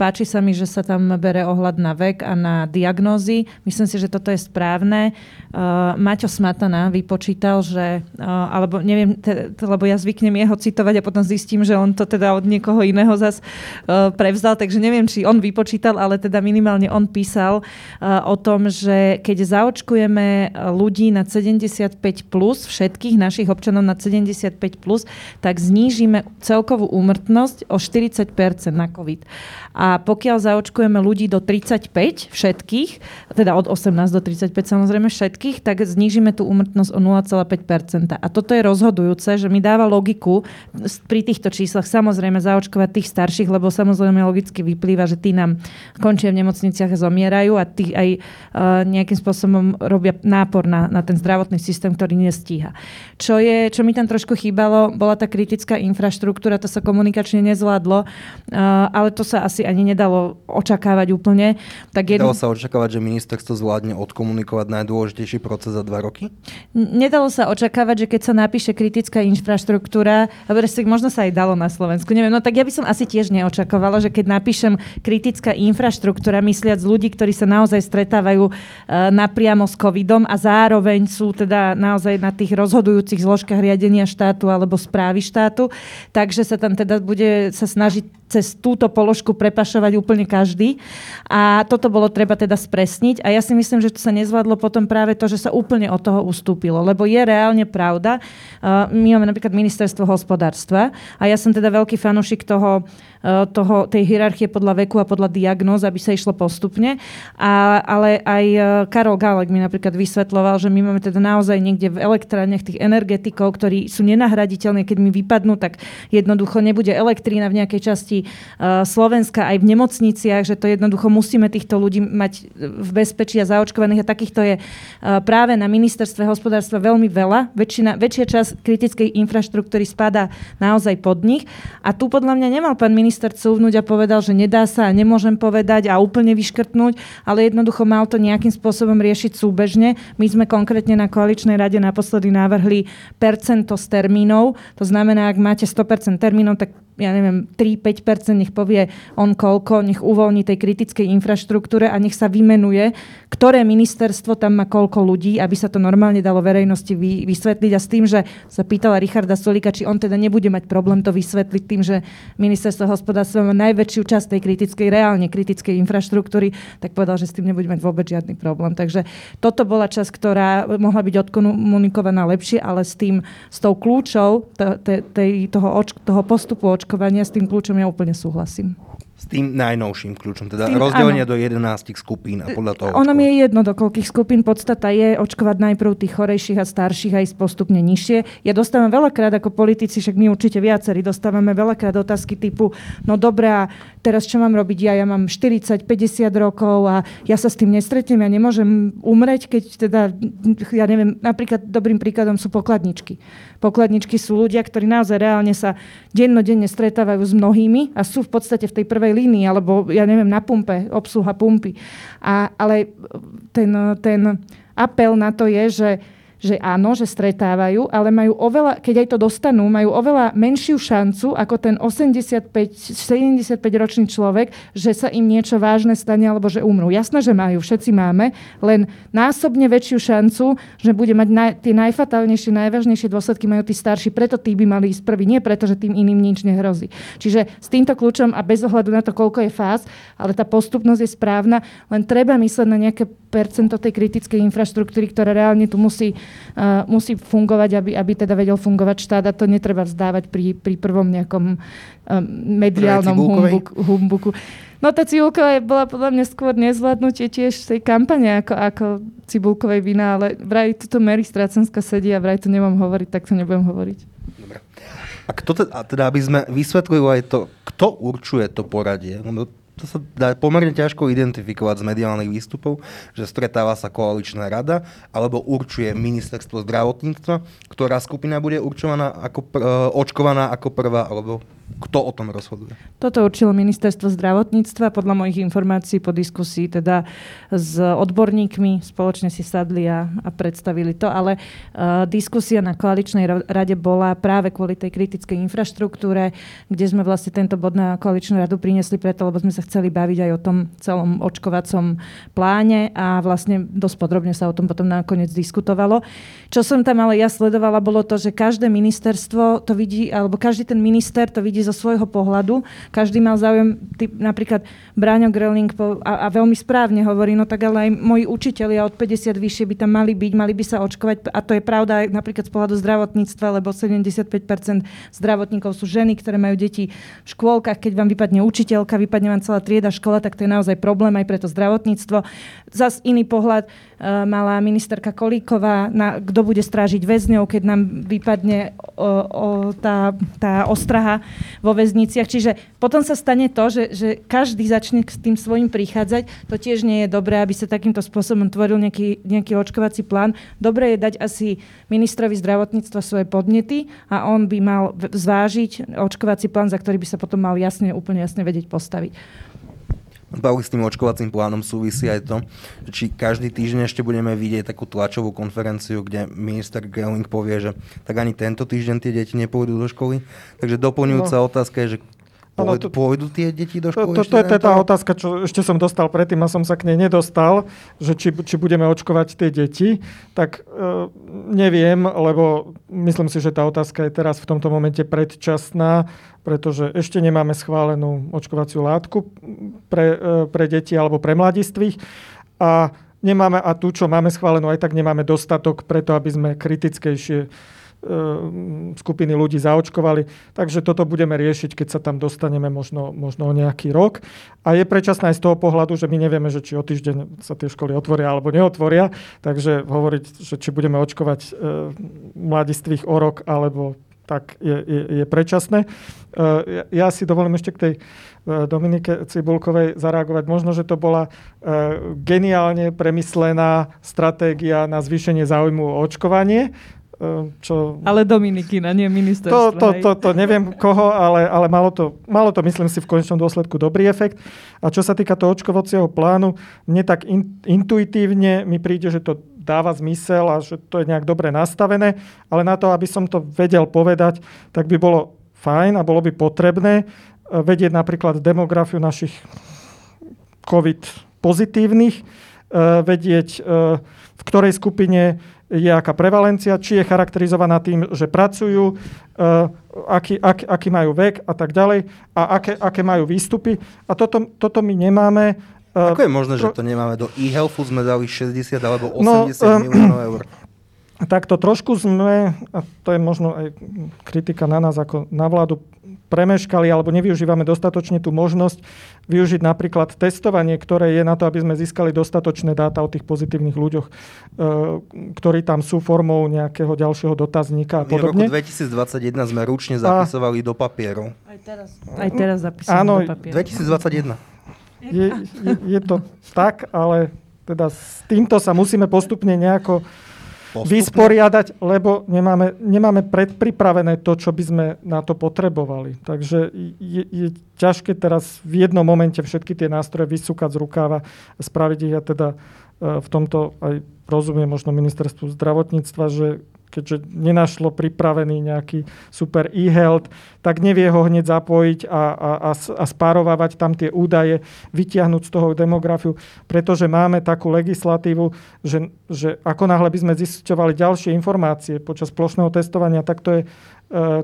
Speaker 2: Páči sa mi, že sa tam bere ohľad na vek a na diagnózy. Myslím si, že toto je správne. E, Maťo Smatana vypočítal, že, alebo neviem, lebo ja zvyknem jeho citovať a potom zistím, že on to teda od niekoho iného iného zas uh, prevzal, takže neviem, či on vypočítal, ale teda minimálne on písal uh, o tom, že keď zaočkujeme ľudí na 75+, plus, všetkých našich občanov na 75+, plus, tak znížime celkovú úmrtnosť o 40% na COVID. A pokiaľ zaočkujeme ľudí do 35 všetkých, teda od 18 do 35 samozrejme všetkých, tak znížime tú úmrtnosť o 0,5%. A toto je rozhodujúce, že mi dáva logiku pri týchto číslach samozrejme zaočkovať tých starších, lebo samozrejme logicky vyplýva, že tí nám končia v nemocniciach a zomierajú a tí aj uh, nejakým spôsobom robia nápor na, na ten zdravotný systém, ktorý nestíha. Čo, je, čo mi tam trošku chýbalo, bola tá kritická infraštruktúra, to sa komunikačne nezvládlo, uh, ale to sa asi asi ani nedalo očakávať úplne.
Speaker 1: Tak jedno... Dalo sa očakávať, že ministerstvo zvládne odkomunikovať najdôležitejší proces za dva roky?
Speaker 2: Nedalo sa očakávať, že keď sa napíše kritická infraštruktúra, možno sa aj dalo na Slovensku, neviem, no tak ja by som asi tiež neočakovala, že keď napíšem kritická infraštruktúra, mysliac ľudí, ktorí sa naozaj stretávajú uh, napriamo s covidom a zároveň sú teda naozaj na tých rozhodujúcich zložkách riadenia štátu alebo správy štátu, takže sa tam teda bude sa snažiť cez túto položku prepašovať úplne každý. A toto bolo treba teda spresniť. A ja si myslím, že to sa nezvládlo potom práve to, že sa úplne od toho ustúpilo. Lebo je reálne pravda. My máme napríklad ministerstvo hospodárstva a ja som teda veľký fanúšik toho, toho, tej hierarchie podľa veku a podľa diagnóz, aby sa išlo postupne. A, ale aj eh, Karol Gálek mi napríklad vysvetloval, že my máme teda naozaj niekde v elektrárniach tých energetikov, ktorí sú nenahraditeľní, keď mi vypadnú, tak jednoducho nebude elektrína v nejakej časti uh, Slovenska aj v nemocniciach, že to jednoducho musíme týchto ľudí mať v bezpečí a zaočkovaných a takýchto je práve na ministerstve hospodárstva veľmi veľa. Väčšina, väčšia časť kritickej infraštruktúry spadá naozaj pod nich. A tu podľa mňa nemal pán minister minister cúvnuť a povedal, že nedá sa a nemôžem povedať a úplne vyškrtnúť, ale jednoducho mal to nejakým spôsobom riešiť súbežne. My sme konkrétne na koaličnej rade naposledy navrhli percento z termínov. To znamená, ak máte 100% termínov, tak ja neviem, 3-5%, nech povie on koľko, nech uvoľní tej kritickej infraštruktúre a nech sa vymenuje, ktoré ministerstvo tam má koľko ľudí, aby sa to normálne dalo verejnosti vy, vysvetliť. A s tým, že sa pýtala Richarda Solika, či on teda nebude mať problém to vysvetliť tým, že ministerstvo hospodárstva má najväčšiu časť tej kritickej, reálne kritickej infraštruktúry, tak povedal, že s tým nebude mať vôbec žiadny problém. Takže toto bola časť, ktorá mohla byť odkomunikovaná lepšie, ale s tým, s tou kľúčou toho, toho postupu očkovania, s tým kľúčom ja úplne súhlasím.
Speaker 1: S tým najnovším kľúčom, teda tým, rozdelenie áno. do 11 skupín a podľa toho
Speaker 2: Ono mi je jedno, do koľkých skupín. Podstata je očkovať najprv tých chorejších a starších aj postupne nižšie. Ja dostávam veľakrát ako politici, však my určite viacerí dostávame veľakrát otázky typu, no dobré, a teraz čo mám robiť ja? Ja mám 40, 50 rokov a ja sa s tým nestretnem, ja nemôžem umreť, keď teda, ja neviem, napríklad dobrým príkladom sú pokladničky. Pokladničky sú ľudia, ktorí naozaj reálne sa dennodenne stretávajú s mnohými a sú v podstate v tej prvej prvej línii, alebo ja neviem, na pumpe, obsluha pumpy. A, ale ten, ten apel na to je, že že áno, že stretávajú, ale majú oveľa, keď aj to dostanú, majú oveľa menšiu šancu ako ten 85-75 ročný človek, že sa im niečo vážne stane alebo že umrú. Jasné, že majú, všetci máme, len násobne väčšiu šancu, že bude mať naj, tie najfatálnejšie, najvážnejšie dôsledky majú tí starší, preto tí by mali ísť prvý, nie preto, že tým iným nič nehrozí. Čiže s týmto kľúčom a bez ohľadu na to, koľko je fáz, ale tá postupnosť je správna, len treba mysleť na nejaké percento tej kritickej infraštruktúry, ktorá reálne tu musí musí fungovať, aby, aby teda vedel fungovať štát a to netreba vzdávať pri, pri prvom nejakom um, mediálnom humbuk, humbuku. No tá Cibulková bola podľa mňa skôr nezvládnutie tiež tej kampane ako, ako Cibulkovej vina, ale vraj tuto Mary Stracenská sedí a vraj to nemám hovoriť, tak to nebudem hovoriť. Dobre.
Speaker 1: A, kto teda, a teda, aby sme vysvetlili aj to, kto určuje to poradie? To sa dá pomerne ťažko identifikovať z mediálnych výstupov, že stretáva sa koaličná rada alebo určuje ministerstvo zdravotníctva, ktorá skupina bude určovaná ako pr- očkovaná ako prvá alebo kto o tom rozhoduje?
Speaker 2: Toto určilo ministerstvo zdravotníctva. Podľa mojich informácií po diskusii teda s odborníkmi spoločne si sadli a, a predstavili to, ale uh, diskusia na koaličnej rade bola práve kvôli tej kritickej infraštruktúre, kde sme vlastne tento bod na koaličnú radu priniesli preto, lebo sme sa chceli baviť aj o tom celom očkovacom pláne a vlastne dosť podrobne sa o tom potom nakoniec diskutovalo. Čo som tam ale ja sledovala, bolo to, že každé ministerstvo to vidí, alebo každý ten minister to vidí zo svojho pohľadu. Každý mal záujem, typ, napríklad Bráňo Gröling a, a veľmi správne hovorí, no tak ale aj moji učitelia od 50 vyššie by tam mali byť, mali by sa očkovať a to je pravda aj napríklad z pohľadu zdravotníctva, lebo 75% zdravotníkov sú ženy, ktoré majú deti v škôlkach. Keď vám vypadne učiteľka, vypadne vám celá trieda škola, tak to je naozaj problém aj pre to zdravotníctvo. Zas iný pohľad mala ministerka Kolíková, na, kto bude strážiť väzňov, keď nám vypadne o, o, tá, tá ostraha vo väzniciach. Čiže potom sa stane to, že, že každý začne s tým svojim prichádzať. To tiež nie je dobré, aby sa takýmto spôsobom tvoril nejaký, nejaký očkovací plán. Dobre je dať asi ministrovi zdravotníctva svoje podnety a on by mal zvážiť očkovací plán, za ktorý by sa potom mal jasne, úplne jasne vedieť postaviť.
Speaker 1: Bavili s tým očkovacím plánom súvisí aj to, či každý týždeň ešte budeme vidieť takú tlačovú konferenciu, kde minister Gelling povie, že tak ani tento týždeň tie deti nepôjdu do školy. Takže doplňujúca no. otázka je, že Ano, to, pôjdu tie deti do školy?
Speaker 5: To, to, to je tá otázka, čo ešte som dostal predtým a som sa k nej nedostal, že či, či budeme očkovať tie deti. Tak e, neviem, lebo myslím si, že tá otázka je teraz v tomto momente predčasná, pretože ešte nemáme schválenú očkovaciu látku pre, e, pre deti alebo pre mladistvých. A nemáme, a tu, čo máme schválenú, aj tak nemáme dostatok preto, aby sme kritickejšie skupiny ľudí zaočkovali. Takže toto budeme riešiť, keď sa tam dostaneme možno, možno o nejaký rok. A je predčasné aj z toho pohľadu, že my nevieme, že či o týždeň sa tie školy otvoria alebo neotvoria. Takže hovoriť, že či budeme očkovať e, mladistvých o rok alebo tak je, je, je predčasné. E, ja, si dovolím ešte k tej e, Dominike Cibulkovej zareagovať. Možno, že to bola e, geniálne premyslená stratégia na zvýšenie záujmu o očkovanie,
Speaker 2: čo... Ale Dominikina, nie ministerstvo.
Speaker 5: To, to, to, to neviem koho, ale, ale malo, to, malo to, myslím si, v konečnom dôsledku dobrý efekt. A čo sa týka toho očkovacieho plánu, mne tak in, intuitívne mi príde, že to dáva zmysel a že to je nejak dobre nastavené, ale na to, aby som to vedel povedať, tak by bolo fajn a bolo by potrebné eh, vedieť napríklad demografiu našich COVID pozitívnych, eh, vedieť, v ktorej skupine je aká prevalencia, či je charakterizovaná tým, že pracujú, uh, aký, ak, aký majú vek a tak ďalej a aké, aké majú výstupy. A toto, toto my nemáme.
Speaker 1: Uh, Ako je možné, že to nemáme? Do e-healthu sme dali 60 alebo 80 no, uh, miliónov eur.
Speaker 5: Takto trošku sme, a to je možno aj kritika na nás ako na vládu, premeškali alebo nevyužívame dostatočne tú možnosť využiť napríklad testovanie, ktoré je na to, aby sme získali dostatočné dáta o tých pozitívnych ľuďoch, e, ktorí tam sú formou nejakého ďalšieho dotazníka a podobne.
Speaker 1: V roku 2021 sme ručne zapisovali a... do papierov.
Speaker 2: Aj teraz, aj teraz zapisujeme Áno, do papierov.
Speaker 1: 2021.
Speaker 5: Je, je, je to tak, ale teda s týmto sa musíme postupne nejako postupne? vysporiadať, lebo nemáme, nemáme predpripravené to, čo by sme na to potrebovali. Takže je, je ťažké teraz v jednom momente všetky tie nástroje vysúkať z rukáva a spraviť ich. Ja teda e, v tomto aj rozumiem možno ministerstvu zdravotníctva, že keďže nenašlo pripravený nejaký super e-health, tak nevie ho hneď zapojiť a, a, a, a spárovávať tam tie údaje, vytiahnuť z toho demografiu, pretože máme takú legislatívu, že, že ako náhle by sme zisťovali ďalšie informácie počas plošného testovania, tak to je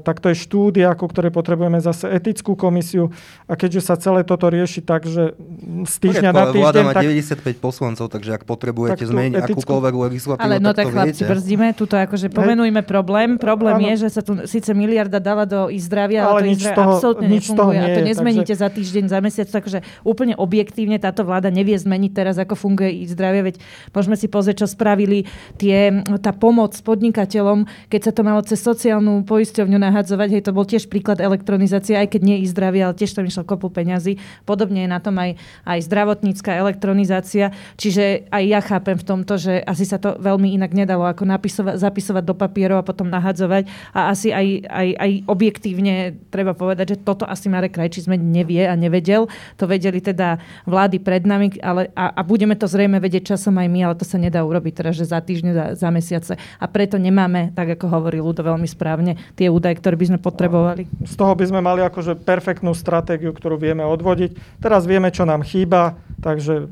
Speaker 5: tak to je štúdia, ku ktorej potrebujeme zase etickú komisiu a keďže sa celé toto rieši tak, že z týždňa na týždeň... Vláda
Speaker 1: má tak, 95 poslancov, takže ak potrebujete zmeniť etickú... akúkoľvek legislatívu,
Speaker 2: Ale no tak, tak chlapci, brzdíme, tuto akože pomenujme problém. Problém ano. je, že sa tu síce miliarda dala do ich zdravia, ale, ale to ich zdravia absolútne nefunguje nie a to nezmeníte takže... za týždeň, za mesiac, takže úplne objektívne táto vláda nevie zmeniť teraz, ako funguje ich zdravie, veď môžeme si pozrieť, čo spravili tie, tá pomoc podnikateľom, keď sa to malo cez sociálnu poisť poisťovňu nahadzovať. Hej, to bol tiež príklad elektronizácie, aj keď nie i zdravie, ale tiež tam išlo kopu peňazí. Podobne je na tom aj, aj zdravotnícka elektronizácia. Čiže aj ja chápem v tomto, že asi sa to veľmi inak nedalo, ako napisova- zapisovať do papierov a potom nahadzovať. A asi aj, aj, aj objektívne treba povedať, že toto asi Marek Krajčí sme nevie a nevedel. To vedeli teda vlády pred nami ale, a, a budeme to zrejme vedieť časom aj my, ale to sa nedá urobiť teraz, že za týždne, za, za mesiace. A preto nemáme, tak ako hovorí Ludo veľmi správne, tie tie údaje, ktoré by sme potrebovali.
Speaker 5: Z toho by sme mali akože perfektnú stratégiu, ktorú vieme odvodiť. Teraz vieme, čo nám chýba, takže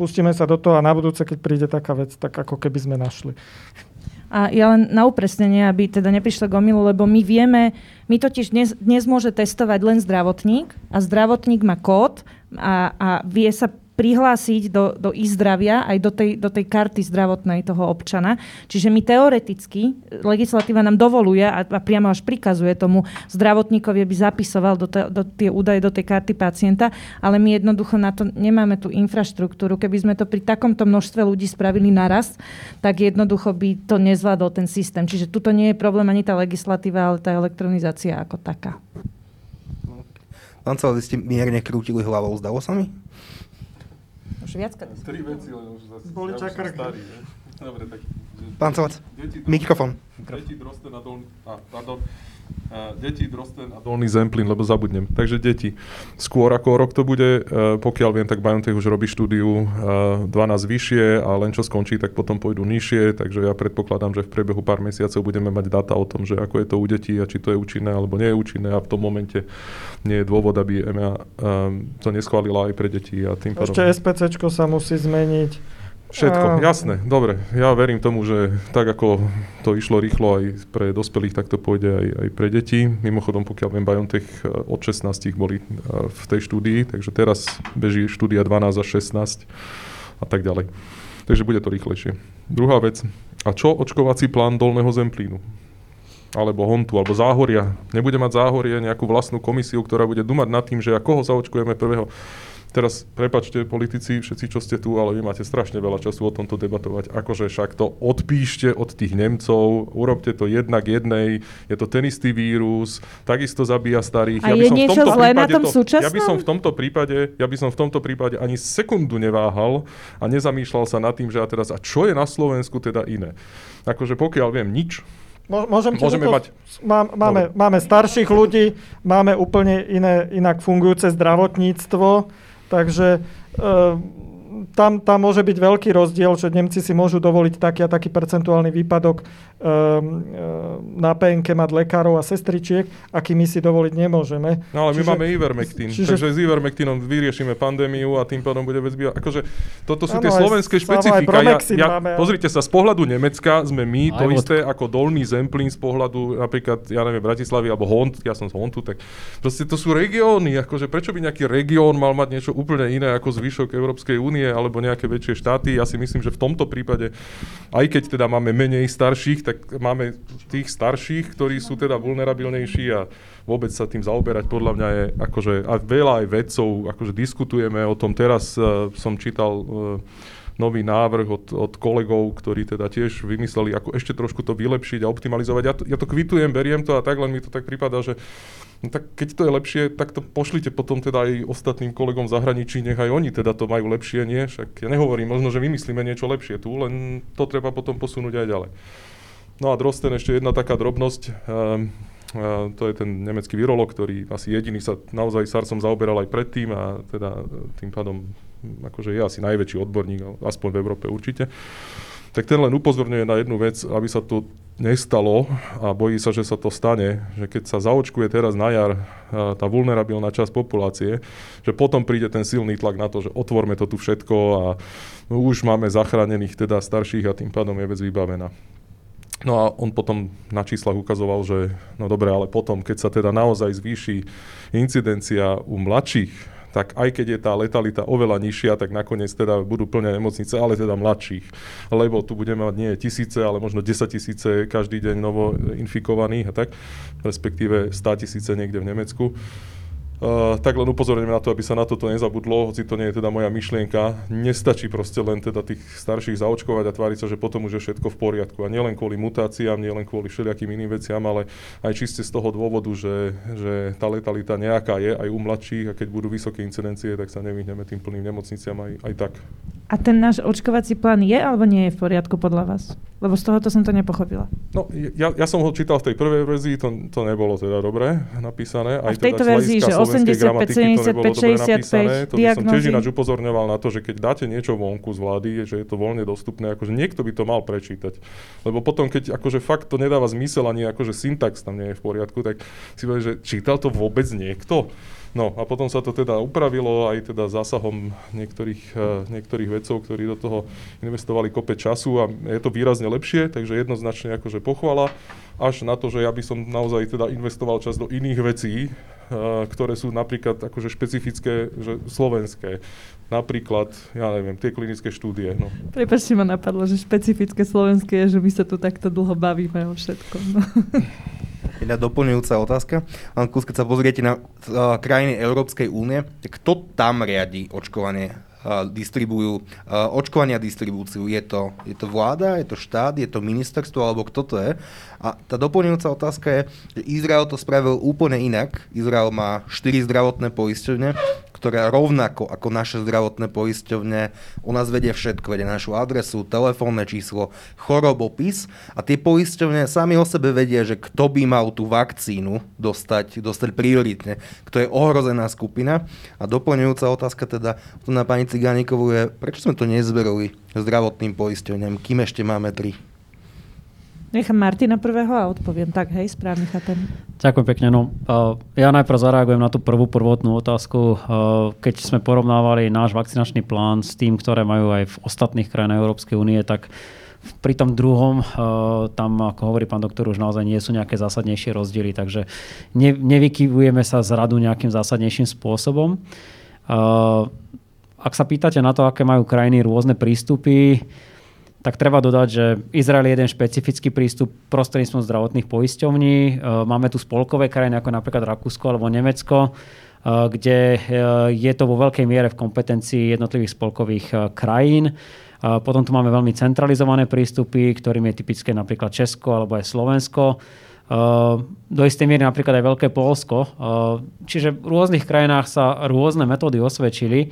Speaker 5: pustíme sa do toho a na budúce, keď príde taká vec, tak ako keby sme našli.
Speaker 2: A ja len na upresnenie, aby teda neprišlo k omilu, lebo my vieme, my totiž dnes, dnes môže testovať len zdravotník a zdravotník má kód a, a vie sa prihlásiť do, do e-zdravia aj do tej, do tej karty zdravotnej toho občana. Čiže my teoreticky, legislatíva nám dovoluje a, a priamo až prikazuje tomu zdravotníkovi, aby zapisoval do, te, do tie údaje do tej karty pacienta, ale my jednoducho na to nemáme tú infraštruktúru. Keby sme to pri takomto množstve ľudí spravili naraz, tak jednoducho by to nezvládol ten systém. Čiže tuto nie je problém ani tá legislatíva, ale tá elektronizácia ako taká.
Speaker 1: Pán vy ste mierne krútili hlavou, zdalo sa mi?
Speaker 2: Už viackrát.
Speaker 3: Tri veci, ale už zase.
Speaker 5: Boli ja
Speaker 3: starý, Dobre, tak...
Speaker 1: Pán mikrofón.
Speaker 3: Deti droste na dolný... A, pardon. Deti, Drosten a Dolný Zemplín, lebo zabudnem. Takže deti. Skôr ako rok to bude, pokiaľ viem, tak BioNTech už robí štúdiu 12 vyššie a len čo skončí, tak potom pôjdu nižšie, takže ja predpokladám, že v priebehu pár mesiacov budeme mať data o tom, že ako je to u detí a či to je účinné alebo nie je účinné a v tom momente nie je dôvod, aby EMA to neschválila aj pre deti. A tým
Speaker 5: Ešte SPCčko sa musí zmeniť.
Speaker 3: Všetko, jasné, dobre. Ja verím tomu, že tak ako to išlo rýchlo aj pre dospelých, tak to pôjde aj, aj pre deti. Mimochodom, pokiaľ viem, BioNTech eh, od 16 boli eh, v tej štúdii, takže teraz beží štúdia 12 až 16 a tak ďalej. Takže bude to rýchlejšie. Druhá vec. A čo očkovací plán dolného zemplínu? Alebo hontu, alebo záhoria. Nebude mať záhorie nejakú vlastnú komisiu, ktorá bude dumať nad tým, že ako ho zaočkujeme prvého Teraz, prepačte, politici, všetci, čo ste tu, ale vy máte strašne veľa času o tomto debatovať. Akože však to odpíšte od tých Nemcov, urobte to jednak jednej, je to ten istý vírus, takisto zabíja starých.
Speaker 2: A ja by je som niečo v tomto zlé na tom to, súčasnom?
Speaker 3: Ja by som v tomto prípade, ja by som v tomto prípade ani sekundu neváhal a nezamýšľal sa nad tým, že a teraz, a čo je na Slovensku teda iné. Akože pokiaľ viem nič,
Speaker 5: Môžem Môžeme mať... Má, máme, máme starších ľudí, máme úplne iné, inak fungujúce zdravotníctvo, Takže e, tam, tam môže byť veľký rozdiel, že Nemci si môžu dovoliť taký a taký percentuálny výpadok na PNK mať lekárov a sestričiek, aký my si dovoliť nemôžeme.
Speaker 3: No ale čiže, my máme Ivermectin, čiže, takže s Ivermectinom vyriešime pandémiu a tým pádom bude vec. Akože toto sú ano, tie slovenské špecifika. Ja, ja, máme, pozrite sa, z pohľadu Nemecka sme my to isté ako dolný Zemplín z pohľadu napríklad, ja neviem, Bratislavy alebo Hont, ja som z Hontu, tak proste to sú regióny, akože prečo by nejaký región mal mať niečo úplne iné ako zvyšok Európskej únie, alebo nejaké väčšie štáty. Ja si myslím, že v tomto prípade, aj keď teda máme menej starších, tak máme tých starších, ktorí sú teda vulnerabilnejší a vôbec sa tým zaoberať podľa mňa je akože, a veľa aj vedcov, akože diskutujeme o tom. Teraz uh, som čítal uh, nový návrh od, od kolegov, ktorí teda tiež vymysleli, ako ešte trošku to vylepšiť a optimalizovať. Ja to, ja to kvitujem, beriem to a tak, len mi to tak prípada, že no tak keď to je lepšie, tak to pošlite potom teda aj ostatným kolegom v zahraničí, nech aj oni teda to majú lepšie, nie? Však ja nehovorím, možno, že vymyslíme niečo lepšie tu, len to treba potom posunúť aj ďalej. No a Drosten ešte jedna taká drobnosť. Um, to je ten nemecký virolog, ktorý asi jediný sa naozaj SARSom zaoberal aj predtým a teda tým pádom akože je asi najväčší odborník, aspoň v Európe určite, tak ten len upozorňuje na jednu vec, aby sa to nestalo a bojí sa, že sa to stane, že keď sa zaočkuje teraz na jar tá vulnerabilná časť populácie, že potom príde ten silný tlak na to, že otvorme to tu všetko a už máme zachránených teda starších a tým pádom je vec vybavená. No a on potom na číslach ukazoval, že no dobre, ale potom, keď sa teda naozaj zvýši incidencia u mladších tak aj keď je tá letalita oveľa nižšia, tak nakoniec teda budú plné nemocnice, ale teda mladších. Lebo tu budeme mať nie tisíce, ale možno 10 tisíce každý deň novo infikovaných a tak, respektíve 100 tisíce niekde v Nemecku. Uh, tak len upozorňujem na to, aby sa na toto nezabudlo, hoci to nie je teda moja myšlienka. Nestačí proste len teda tých starších zaočkovať a tváriť sa, že potom už je všetko v poriadku. A nielen kvôli mutáciám, nielen kvôli všelijakým iným veciam, ale aj čiste z toho dôvodu, že, že tá letalita nejaká je aj u mladších a keď budú vysoké incidencie, tak sa nevyhneme tým plným nemocniciam aj, aj tak.
Speaker 2: A ten náš očkovací plán je alebo nie je v poriadku podľa vás? Lebo z tohoto som to nepochopila.
Speaker 3: No, ja, ja som ho čítal v tej prvej verzii, to, to nebolo teda dobre napísané.
Speaker 2: Aj a v tejto teda verzii, že 85, 75, 65,
Speaker 3: To by som tiež ináč upozorňoval na to, že keď dáte niečo vonku z vlády, že je to voľne dostupné, akože niekto by to mal prečítať. Lebo potom, keď akože fakt to nedáva zmysel, ani akože syntax tam nie je v poriadku, tak si povie, že čítal to vôbec niekto? No a potom sa to teda upravilo aj teda zásahom niektorých, uh, niektorých vedcov, ktorí do toho investovali kope času a je to výrazne lepšie, takže jednoznačne akože pochvala, až na to, že ja by som naozaj teda investoval čas do iných vecí, uh, ktoré sú napríklad akože špecifické, že slovenské. Napríklad, ja neviem, tie klinické štúdie. No.
Speaker 2: Prepačte, ma napadlo, že špecifické slovenské je, že my sa tu takto dlho bavíme o všetkom.
Speaker 1: Jedna doplňujúca otázka. Kus, keď sa pozriete na uh, krajiny Európskej únie, kto tam riadi očkovanie? Distribujú, uh, očkovania distribúciu. Je to, je to vláda, je to štát, je to ministerstvo, alebo kto to je? A tá doplňujúca otázka je, že Izrael to spravil úplne inak. Izrael má 4 zdravotné poisťovne, ktorá rovnako ako naše zdravotné poisťovne u nás vedie všetko, vedie našu adresu, telefónne číslo, chorobopis a tie poisťovne sami o sebe vedia, že kto by mal tú vakcínu dostať, dostať prioritne, kto je ohrozená skupina. A doplňujúca otázka teda tu na pani Cigánikovú je, prečo sme to nezberali zdravotným poisťovňam, kým ešte máme tri?
Speaker 2: Nechám Martina prvého a odpoviem. Tak, hej, správne chápem.
Speaker 4: Ďakujem pekne. No, ja najprv zareagujem na tú prvú prvotnú otázku. Keď sme porovnávali náš vakcinačný plán s tým, ktoré majú aj v ostatných krajinách Európskej únie, tak pri tom druhom, uh, tam, ako hovorí pán doktor, už naozaj nie sú nejaké zásadnejšie rozdiely, takže ne, nevykyvujeme sa z radu nejakým zásadnejším spôsobom. Ak sa pýtate na to, aké majú krajiny rôzne prístupy, tak treba dodať, že Izrael je jeden špecifický prístup prostredníctvom zdravotných poisťovní. E, máme tu spolkové krajiny ako napríklad Rakúsko alebo Nemecko, e, kde e, je to vo veľkej miere v kompetencii jednotlivých spolkových krajín. Potom tu máme veľmi centralizované prístupy, ktorým je typické napríklad Česko alebo aj Slovensko. Do istej miery napríklad aj Veľké Polsko. Čiže v rôznych krajinách sa rôzne metódy osvedčili.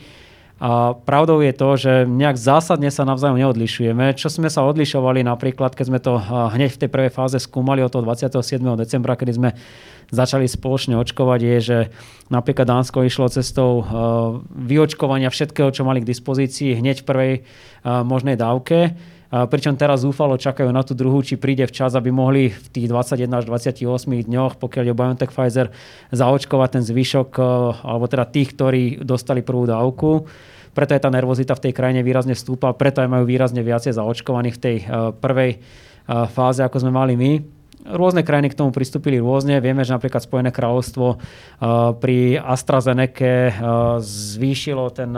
Speaker 4: A pravdou je to, že nejak zásadne sa navzájom neodlišujeme. Čo sme sa odlišovali napríklad, keď sme to hneď v tej prvej fáze skúmali od toho 27. decembra, kedy sme začali spoločne očkovať, je, že napríklad Dánsko išlo cestou vyočkovania všetkého, čo mali k dispozícii hneď v prvej možnej dávke. Pričom teraz zúfalo čakajú na tú druhú, či príde včas, aby mohli v tých 21 až 28 dňoch, pokiaľ je BioNTech Pfizer, zaočkovať ten zvyšok, alebo teda tých, ktorí dostali prvú dávku. Preto je tá nervozita v tej krajine výrazne vstúpa, preto aj majú výrazne viacej zaočkovaných v tej uh, prvej uh, fáze, ako sme mali my. Rôzne krajiny k tomu pristúpili rôzne. Vieme, že napríklad Spojené kráľovstvo pri AstraZeneca zvýšilo ten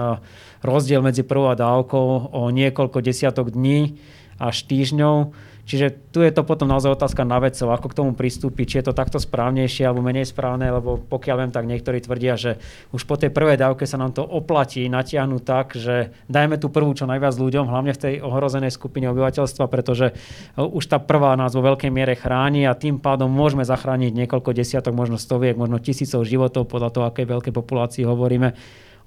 Speaker 4: rozdiel medzi prvou a dávkou o niekoľko desiatok dní až týždňov. Čiže tu je to potom naozaj otázka na vedcov, ako k tomu pristúpiť, či je to takto správnejšie alebo menej správne, lebo pokiaľ viem, tak niektorí tvrdia, že už po tej prvej dávke sa nám to oplatí natiahnuť tak, že dajme tú prvú čo najviac ľuďom, hlavne v tej ohrozenej skupine obyvateľstva, pretože e, už tá prvá nás vo veľkej miere chráni a tým pádom môžeme zachrániť niekoľko desiatok, možno stoviek, možno tisícov životov podľa toho, akej veľkej populácii hovoríme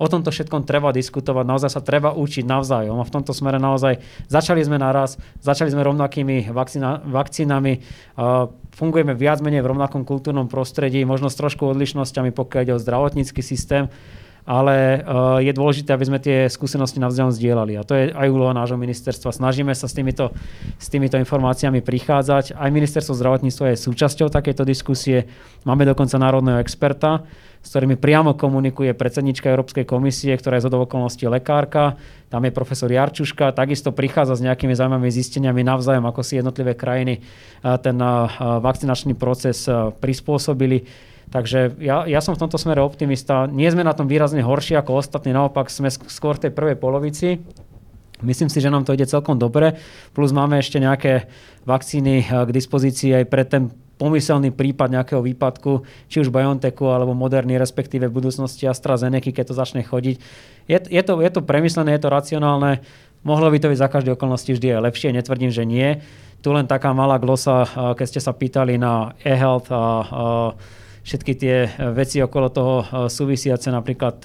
Speaker 4: O tomto všetkom treba diskutovať, naozaj sa treba učiť navzájom a v tomto smere naozaj začali sme naraz, začali sme rovnakými vakcína, vakcínami, uh, fungujeme viac menej v rovnakom kultúrnom prostredí, možno s trošku odlišnosťami, pokiaľ ide o zdravotnícky systém, ale uh, je dôležité, aby sme tie skúsenosti navzájom zdieľali. A to je aj úloha nášho ministerstva. Snažíme sa s týmito, s týmito informáciami prichádzať. Aj ministerstvo zdravotníctva je súčasťou takejto diskusie. Máme dokonca národného experta, s ktorými priamo komunikuje predsednička Európskej komisie, ktorá je z okolností lekárka. Tam je profesor Jarčuška, takisto prichádza s nejakými zaujímavými zisteniami navzájom, ako si jednotlivé krajiny ten vakcinačný proces prispôsobili. Takže ja, ja som v tomto smere optimista. Nie sme na tom výrazne horší ako ostatní, naopak sme skôr v tej prvej polovici. Myslím si, že nám to ide celkom dobre. Plus máme ešte nejaké vakcíny k dispozícii aj pre ten pomyselný prípad nejakého výpadku, či už BioNTechu alebo Moderny, respektíve v budúcnosti AstraZeneca, keď to začne chodiť. Je, je, to, je to premyslené, je to racionálne. Mohlo by to byť za každé okolnosti vždy aj lepšie, netvrdím, že nie. Tu len taká malá glosa, keď ste sa pýtali na e-health a, a všetky tie e, veci okolo toho e, súvisiace napríklad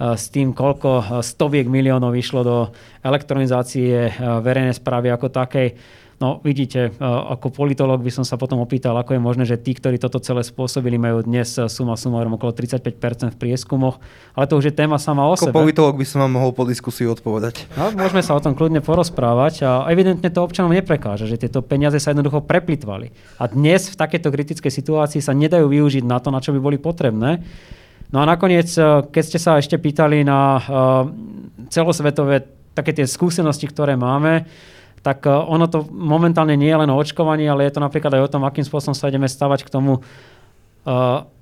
Speaker 4: s tým, koľko stoviek miliónov išlo do elektronizácie verejnej správy ako takej. No vidíte, ako politolog by som sa potom opýtal, ako je možné, že tí, ktorí toto celé spôsobili, majú dnes suma sumárom okolo 35% v prieskumoch, ale to už je téma sama o
Speaker 1: ako
Speaker 4: sebe.
Speaker 1: Ako politolog by som vám mohol po diskusii odpovedať.
Speaker 4: No, môžeme sa o tom kľudne porozprávať a evidentne to občanom neprekáže, že tieto peniaze sa jednoducho preplitvali. A dnes v takejto kritickej situácii sa nedajú využiť na to, na čo by boli potrebné. No a nakoniec, keď ste sa ešte pýtali na celosvetové také tie skúsenosti, ktoré máme, tak e, ono to momentálne nie je len o očkovaní, ale je to napríklad aj o tom, akým spôsobom sa ideme stavať k tomu, e,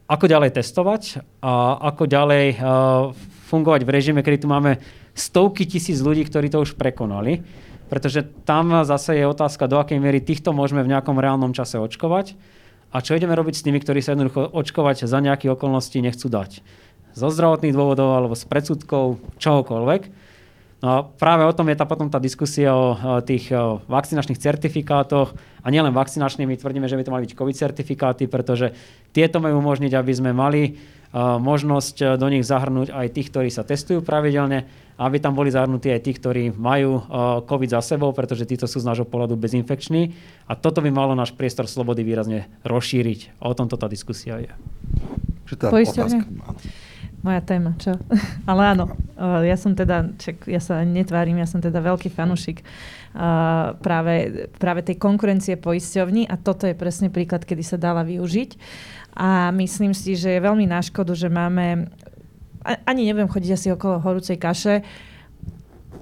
Speaker 4: ako ďalej testovať a ako ďalej e, fungovať v režime, kedy tu máme stovky tisíc ľudí, ktorí to už prekonali. Pretože tam zase je otázka, do akej miery týchto môžeme v nejakom reálnom čase očkovať a čo ideme robiť s tými, ktorí sa jednoducho očkovať za nejaké okolnosti nechcú dať. Zo zdravotných dôvodov alebo s predsudkov, čohokoľvek. No práve o tom je tá potom tá diskusia o, tých o vakcinačných certifikátoch a nielen vakcinačných, my tvrdíme, že by to mali byť COVID certifikáty, pretože tieto majú umožniť, aby sme mali uh, možnosť e, do nich zahrnúť aj tých, ktorí sa testujú pravidelne, aby tam boli zahrnutí aj tí, ktorí majú uh, COVID za sebou, pretože títo sú z nášho pohľadu bezinfekční a toto by malo náš priestor slobody výrazne rozšíriť. O tomto tá diskusia je.
Speaker 1: Otázka?
Speaker 2: Moja téma, čo? Ale áno, ja som teda, čak, ja sa netvárim, ja som teda veľký fanušik uh, práve, práve tej konkurencie poisťovní a toto je presne príklad, kedy sa dala využiť. A myslím si, že je veľmi na škodu, že máme, ani neviem chodiť asi okolo horúcej kaše,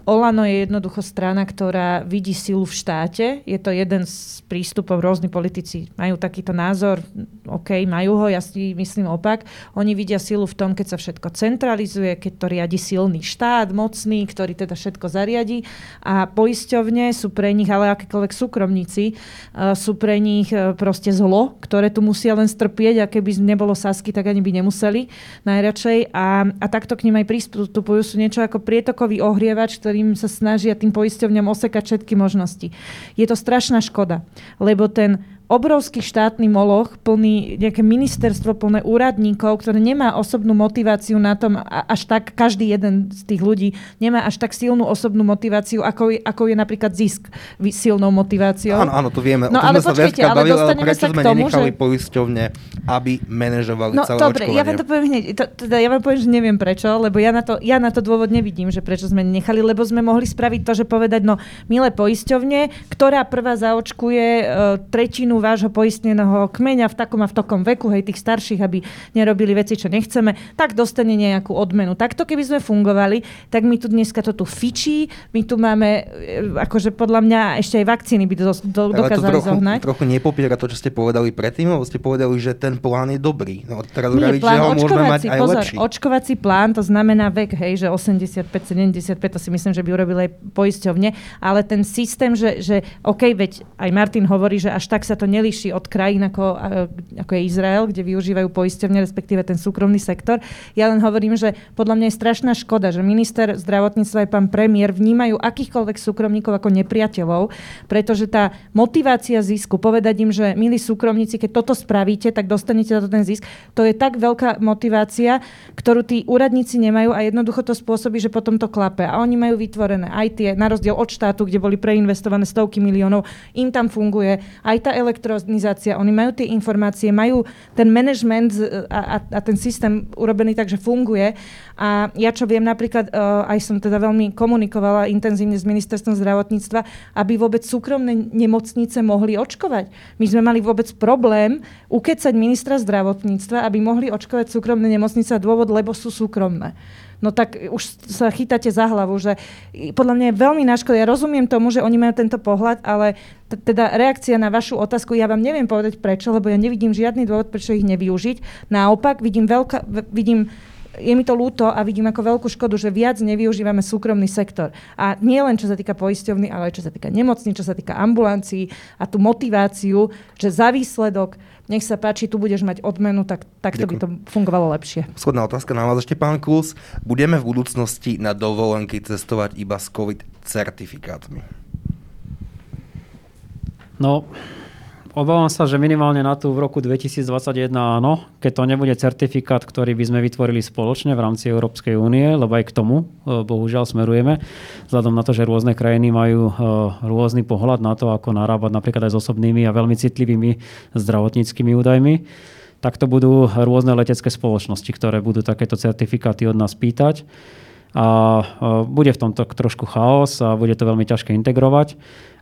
Speaker 2: Olano je jednoducho strana, ktorá vidí silu v štáte. Je to jeden z prístupov, rôzni politici majú takýto názor, OK, majú ho, ja si myslím opak. Oni vidia silu v tom, keď sa všetko centralizuje, keď to riadi silný štát, mocný, ktorý teda všetko zariadi. A poisťovne sú pre nich, ale akékoľvek súkromníci, uh, sú pre nich uh, proste zlo, ktoré tu musia len strpieť a keby nebolo Sasky, tak ani by nemuseli najradšej. A, a takto k nim aj prístupujú, sú niečo ako prietokový ohrievač, ktorým sa snažia tým poisťovňam osekať všetky možnosti. Je to strašná škoda, lebo ten obrovský štátny moloch, plný nejaké ministerstvo plné úradníkov, ktoré nemá osobnú motiváciu na tom, až tak každý jeden z tých ľudí nemá až tak silnú osobnú motiváciu, ako je, ako je napríklad zisk silnou motiváciou.
Speaker 1: Áno, áno, to vieme. No, ale počkajte, ale bavili, dostaneme prečo sa k tomu, že... poisťovne, aby manažovali
Speaker 2: no,
Speaker 1: celé
Speaker 2: dobre, ja vám to poviem hneď. To, teda ja vám poviem, že neviem prečo, lebo ja na, to, ja na to dôvod nevidím, že prečo sme nechali, lebo sme mohli spraviť to, že povedať, no milé poisťovne, ktorá prvá zaočkuje uh, tretinu väčšinu vášho poistneného kmeňa v takom a v takom veku, hej, tých starších, aby nerobili veci, čo nechceme, tak dostane nejakú odmenu. Takto keby sme fungovali, tak my tu dneska to tu fičí, my tu máme, e, akože podľa mňa ešte aj vakcíny by do, do, dokázali
Speaker 1: trochu,
Speaker 2: zohnať.
Speaker 1: trochu nepopiera to, čo ste povedali predtým, lebo ste povedali, že ten plán je dobrý. No, teraz Nie, plán, že ho môžeme mať aj pozor, lepší.
Speaker 2: Očkovací plán, to znamená vek, hej, že 85, 75, to si myslím, že by urobili aj poisťovne, ale ten systém, že, že OK, veď aj Martin hovorí, že až tak sa to to nelíši od krajín ako, ako je Izrael, kde využívajú poisťovne, respektíve ten súkromný sektor. Ja len hovorím, že podľa mňa je strašná škoda, že minister zdravotníctva aj pán premiér vnímajú akýchkoľvek súkromníkov ako nepriateľov, pretože tá motivácia zisku, povedať im, že milí súkromníci, keď toto spravíte, tak dostanete za to ten zisk, to je tak veľká motivácia, ktorú tí úradníci nemajú a jednoducho to spôsobí, že potom to klape. A oni majú vytvorené aj tie, na rozdiel od štátu, kde boli preinvestované stovky miliónov, im tam funguje aj tá elektronizácia, oni majú tie informácie, majú ten management a, a, a ten systém urobený tak, že funguje. A ja čo viem, napríklad uh, aj som teda veľmi komunikovala intenzívne s ministerstvom zdravotníctva, aby vôbec súkromné nemocnice mohli očkovať. My sme mali vôbec problém ukecať ministra zdravotníctva, aby mohli očkovať súkromné nemocnice a dôvod, lebo sú súkromné no tak už sa chytáte za hlavu, že podľa mňa je veľmi na Ja rozumiem tomu, že oni majú tento pohľad, ale t- teda reakcia na vašu otázku, ja vám neviem povedať prečo, lebo ja nevidím žiadny dôvod, prečo ich nevyužiť. Naopak, vidím, veľká, vidím je mi to ľúto a vidím ako veľkú škodu, že viac nevyužívame súkromný sektor. A nie len čo sa týka poisťovny, ale aj čo sa týka nemocní, čo sa týka ambulancií a tú motiváciu, že za výsledok nech sa páči, tu budeš mať odmenu, tak takto by to fungovalo lepšie.
Speaker 1: Schodná otázka na vás ešte, pán Klus. Budeme v budúcnosti na dovolenky cestovať iba s COVID certifikátmi?
Speaker 4: No, Obávam sa, že minimálne na tú v roku 2021 áno, keď to nebude certifikát, ktorý by sme vytvorili spoločne v rámci Európskej únie, lebo aj k tomu e, bohužiaľ smerujeme, vzhľadom na to, že rôzne krajiny majú e, rôzny pohľad na to, ako narábať napríklad aj s osobnými a veľmi citlivými zdravotníckými údajmi tak to budú rôzne letecké spoločnosti, ktoré budú takéto certifikáty od nás pýtať. A e, bude v tomto trošku chaos a bude to veľmi ťažké integrovať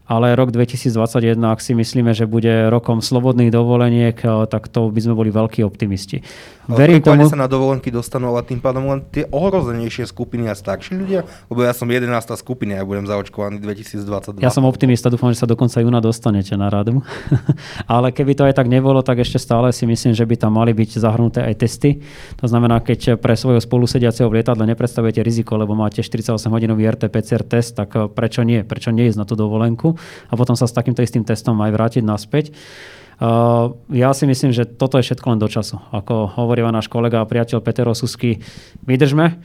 Speaker 4: ale rok 2021, ak si myslíme, že bude rokom slobodných dovoleniek, eh, tak to by sme boli veľkí optimisti.
Speaker 1: Verím tomu... sa na dovolenky dostanú, ale tým pádom len tie ohrozenejšie skupiny a starší ľudia, lebo ja som 11. skupina, ja budem zaočkovaný 2022.
Speaker 4: Ja som optimista, dúfam, že sa dokonca júna dostanete na radu. ale keby to aj tak nebolo, tak ešte stále si myslím, že by tam mali byť zahrnuté aj testy. To znamená, keď pre svojho spolusediaceho v lietadle nepredstavujete riziko, lebo máte 48-hodinový RT-PCR test, tak eh, prečo nie? Prečo nie ísť na tú dovolenku a potom sa s takýmto istým testom aj vrátiť naspäť? Uh, ja si myslím, že toto je všetko len do času. Ako hovorí náš kolega a priateľ Peter Osusky, vydržme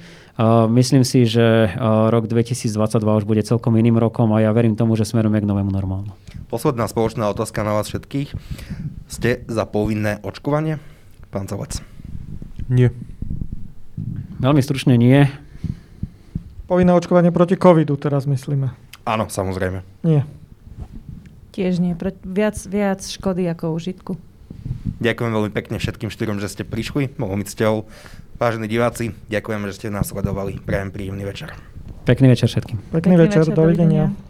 Speaker 4: myslím si, že rok 2022 už bude celkom iným rokom a ja verím tomu, že smerujeme k novému normálu.
Speaker 1: Posledná spoločná otázka na vás všetkých. Ste za povinné očkovanie? Pán Zavec.
Speaker 3: Nie.
Speaker 4: Veľmi stručne nie.
Speaker 5: Povinné očkovanie proti covidu teraz myslíme.
Speaker 1: Áno, samozrejme.
Speaker 5: Nie.
Speaker 2: Tiež nie. Pre, viac, viac škody ako užitku.
Speaker 1: Ďakujem veľmi pekne všetkým štyrom, že ste prišli. Bolo mi cťou. Vážení diváci, ďakujem, že ste nás sledovali. Prajem príjemný večer.
Speaker 4: Pekný večer všetkým.
Speaker 5: Pekný, Pekný večer, večer dovidenia. dovidenia.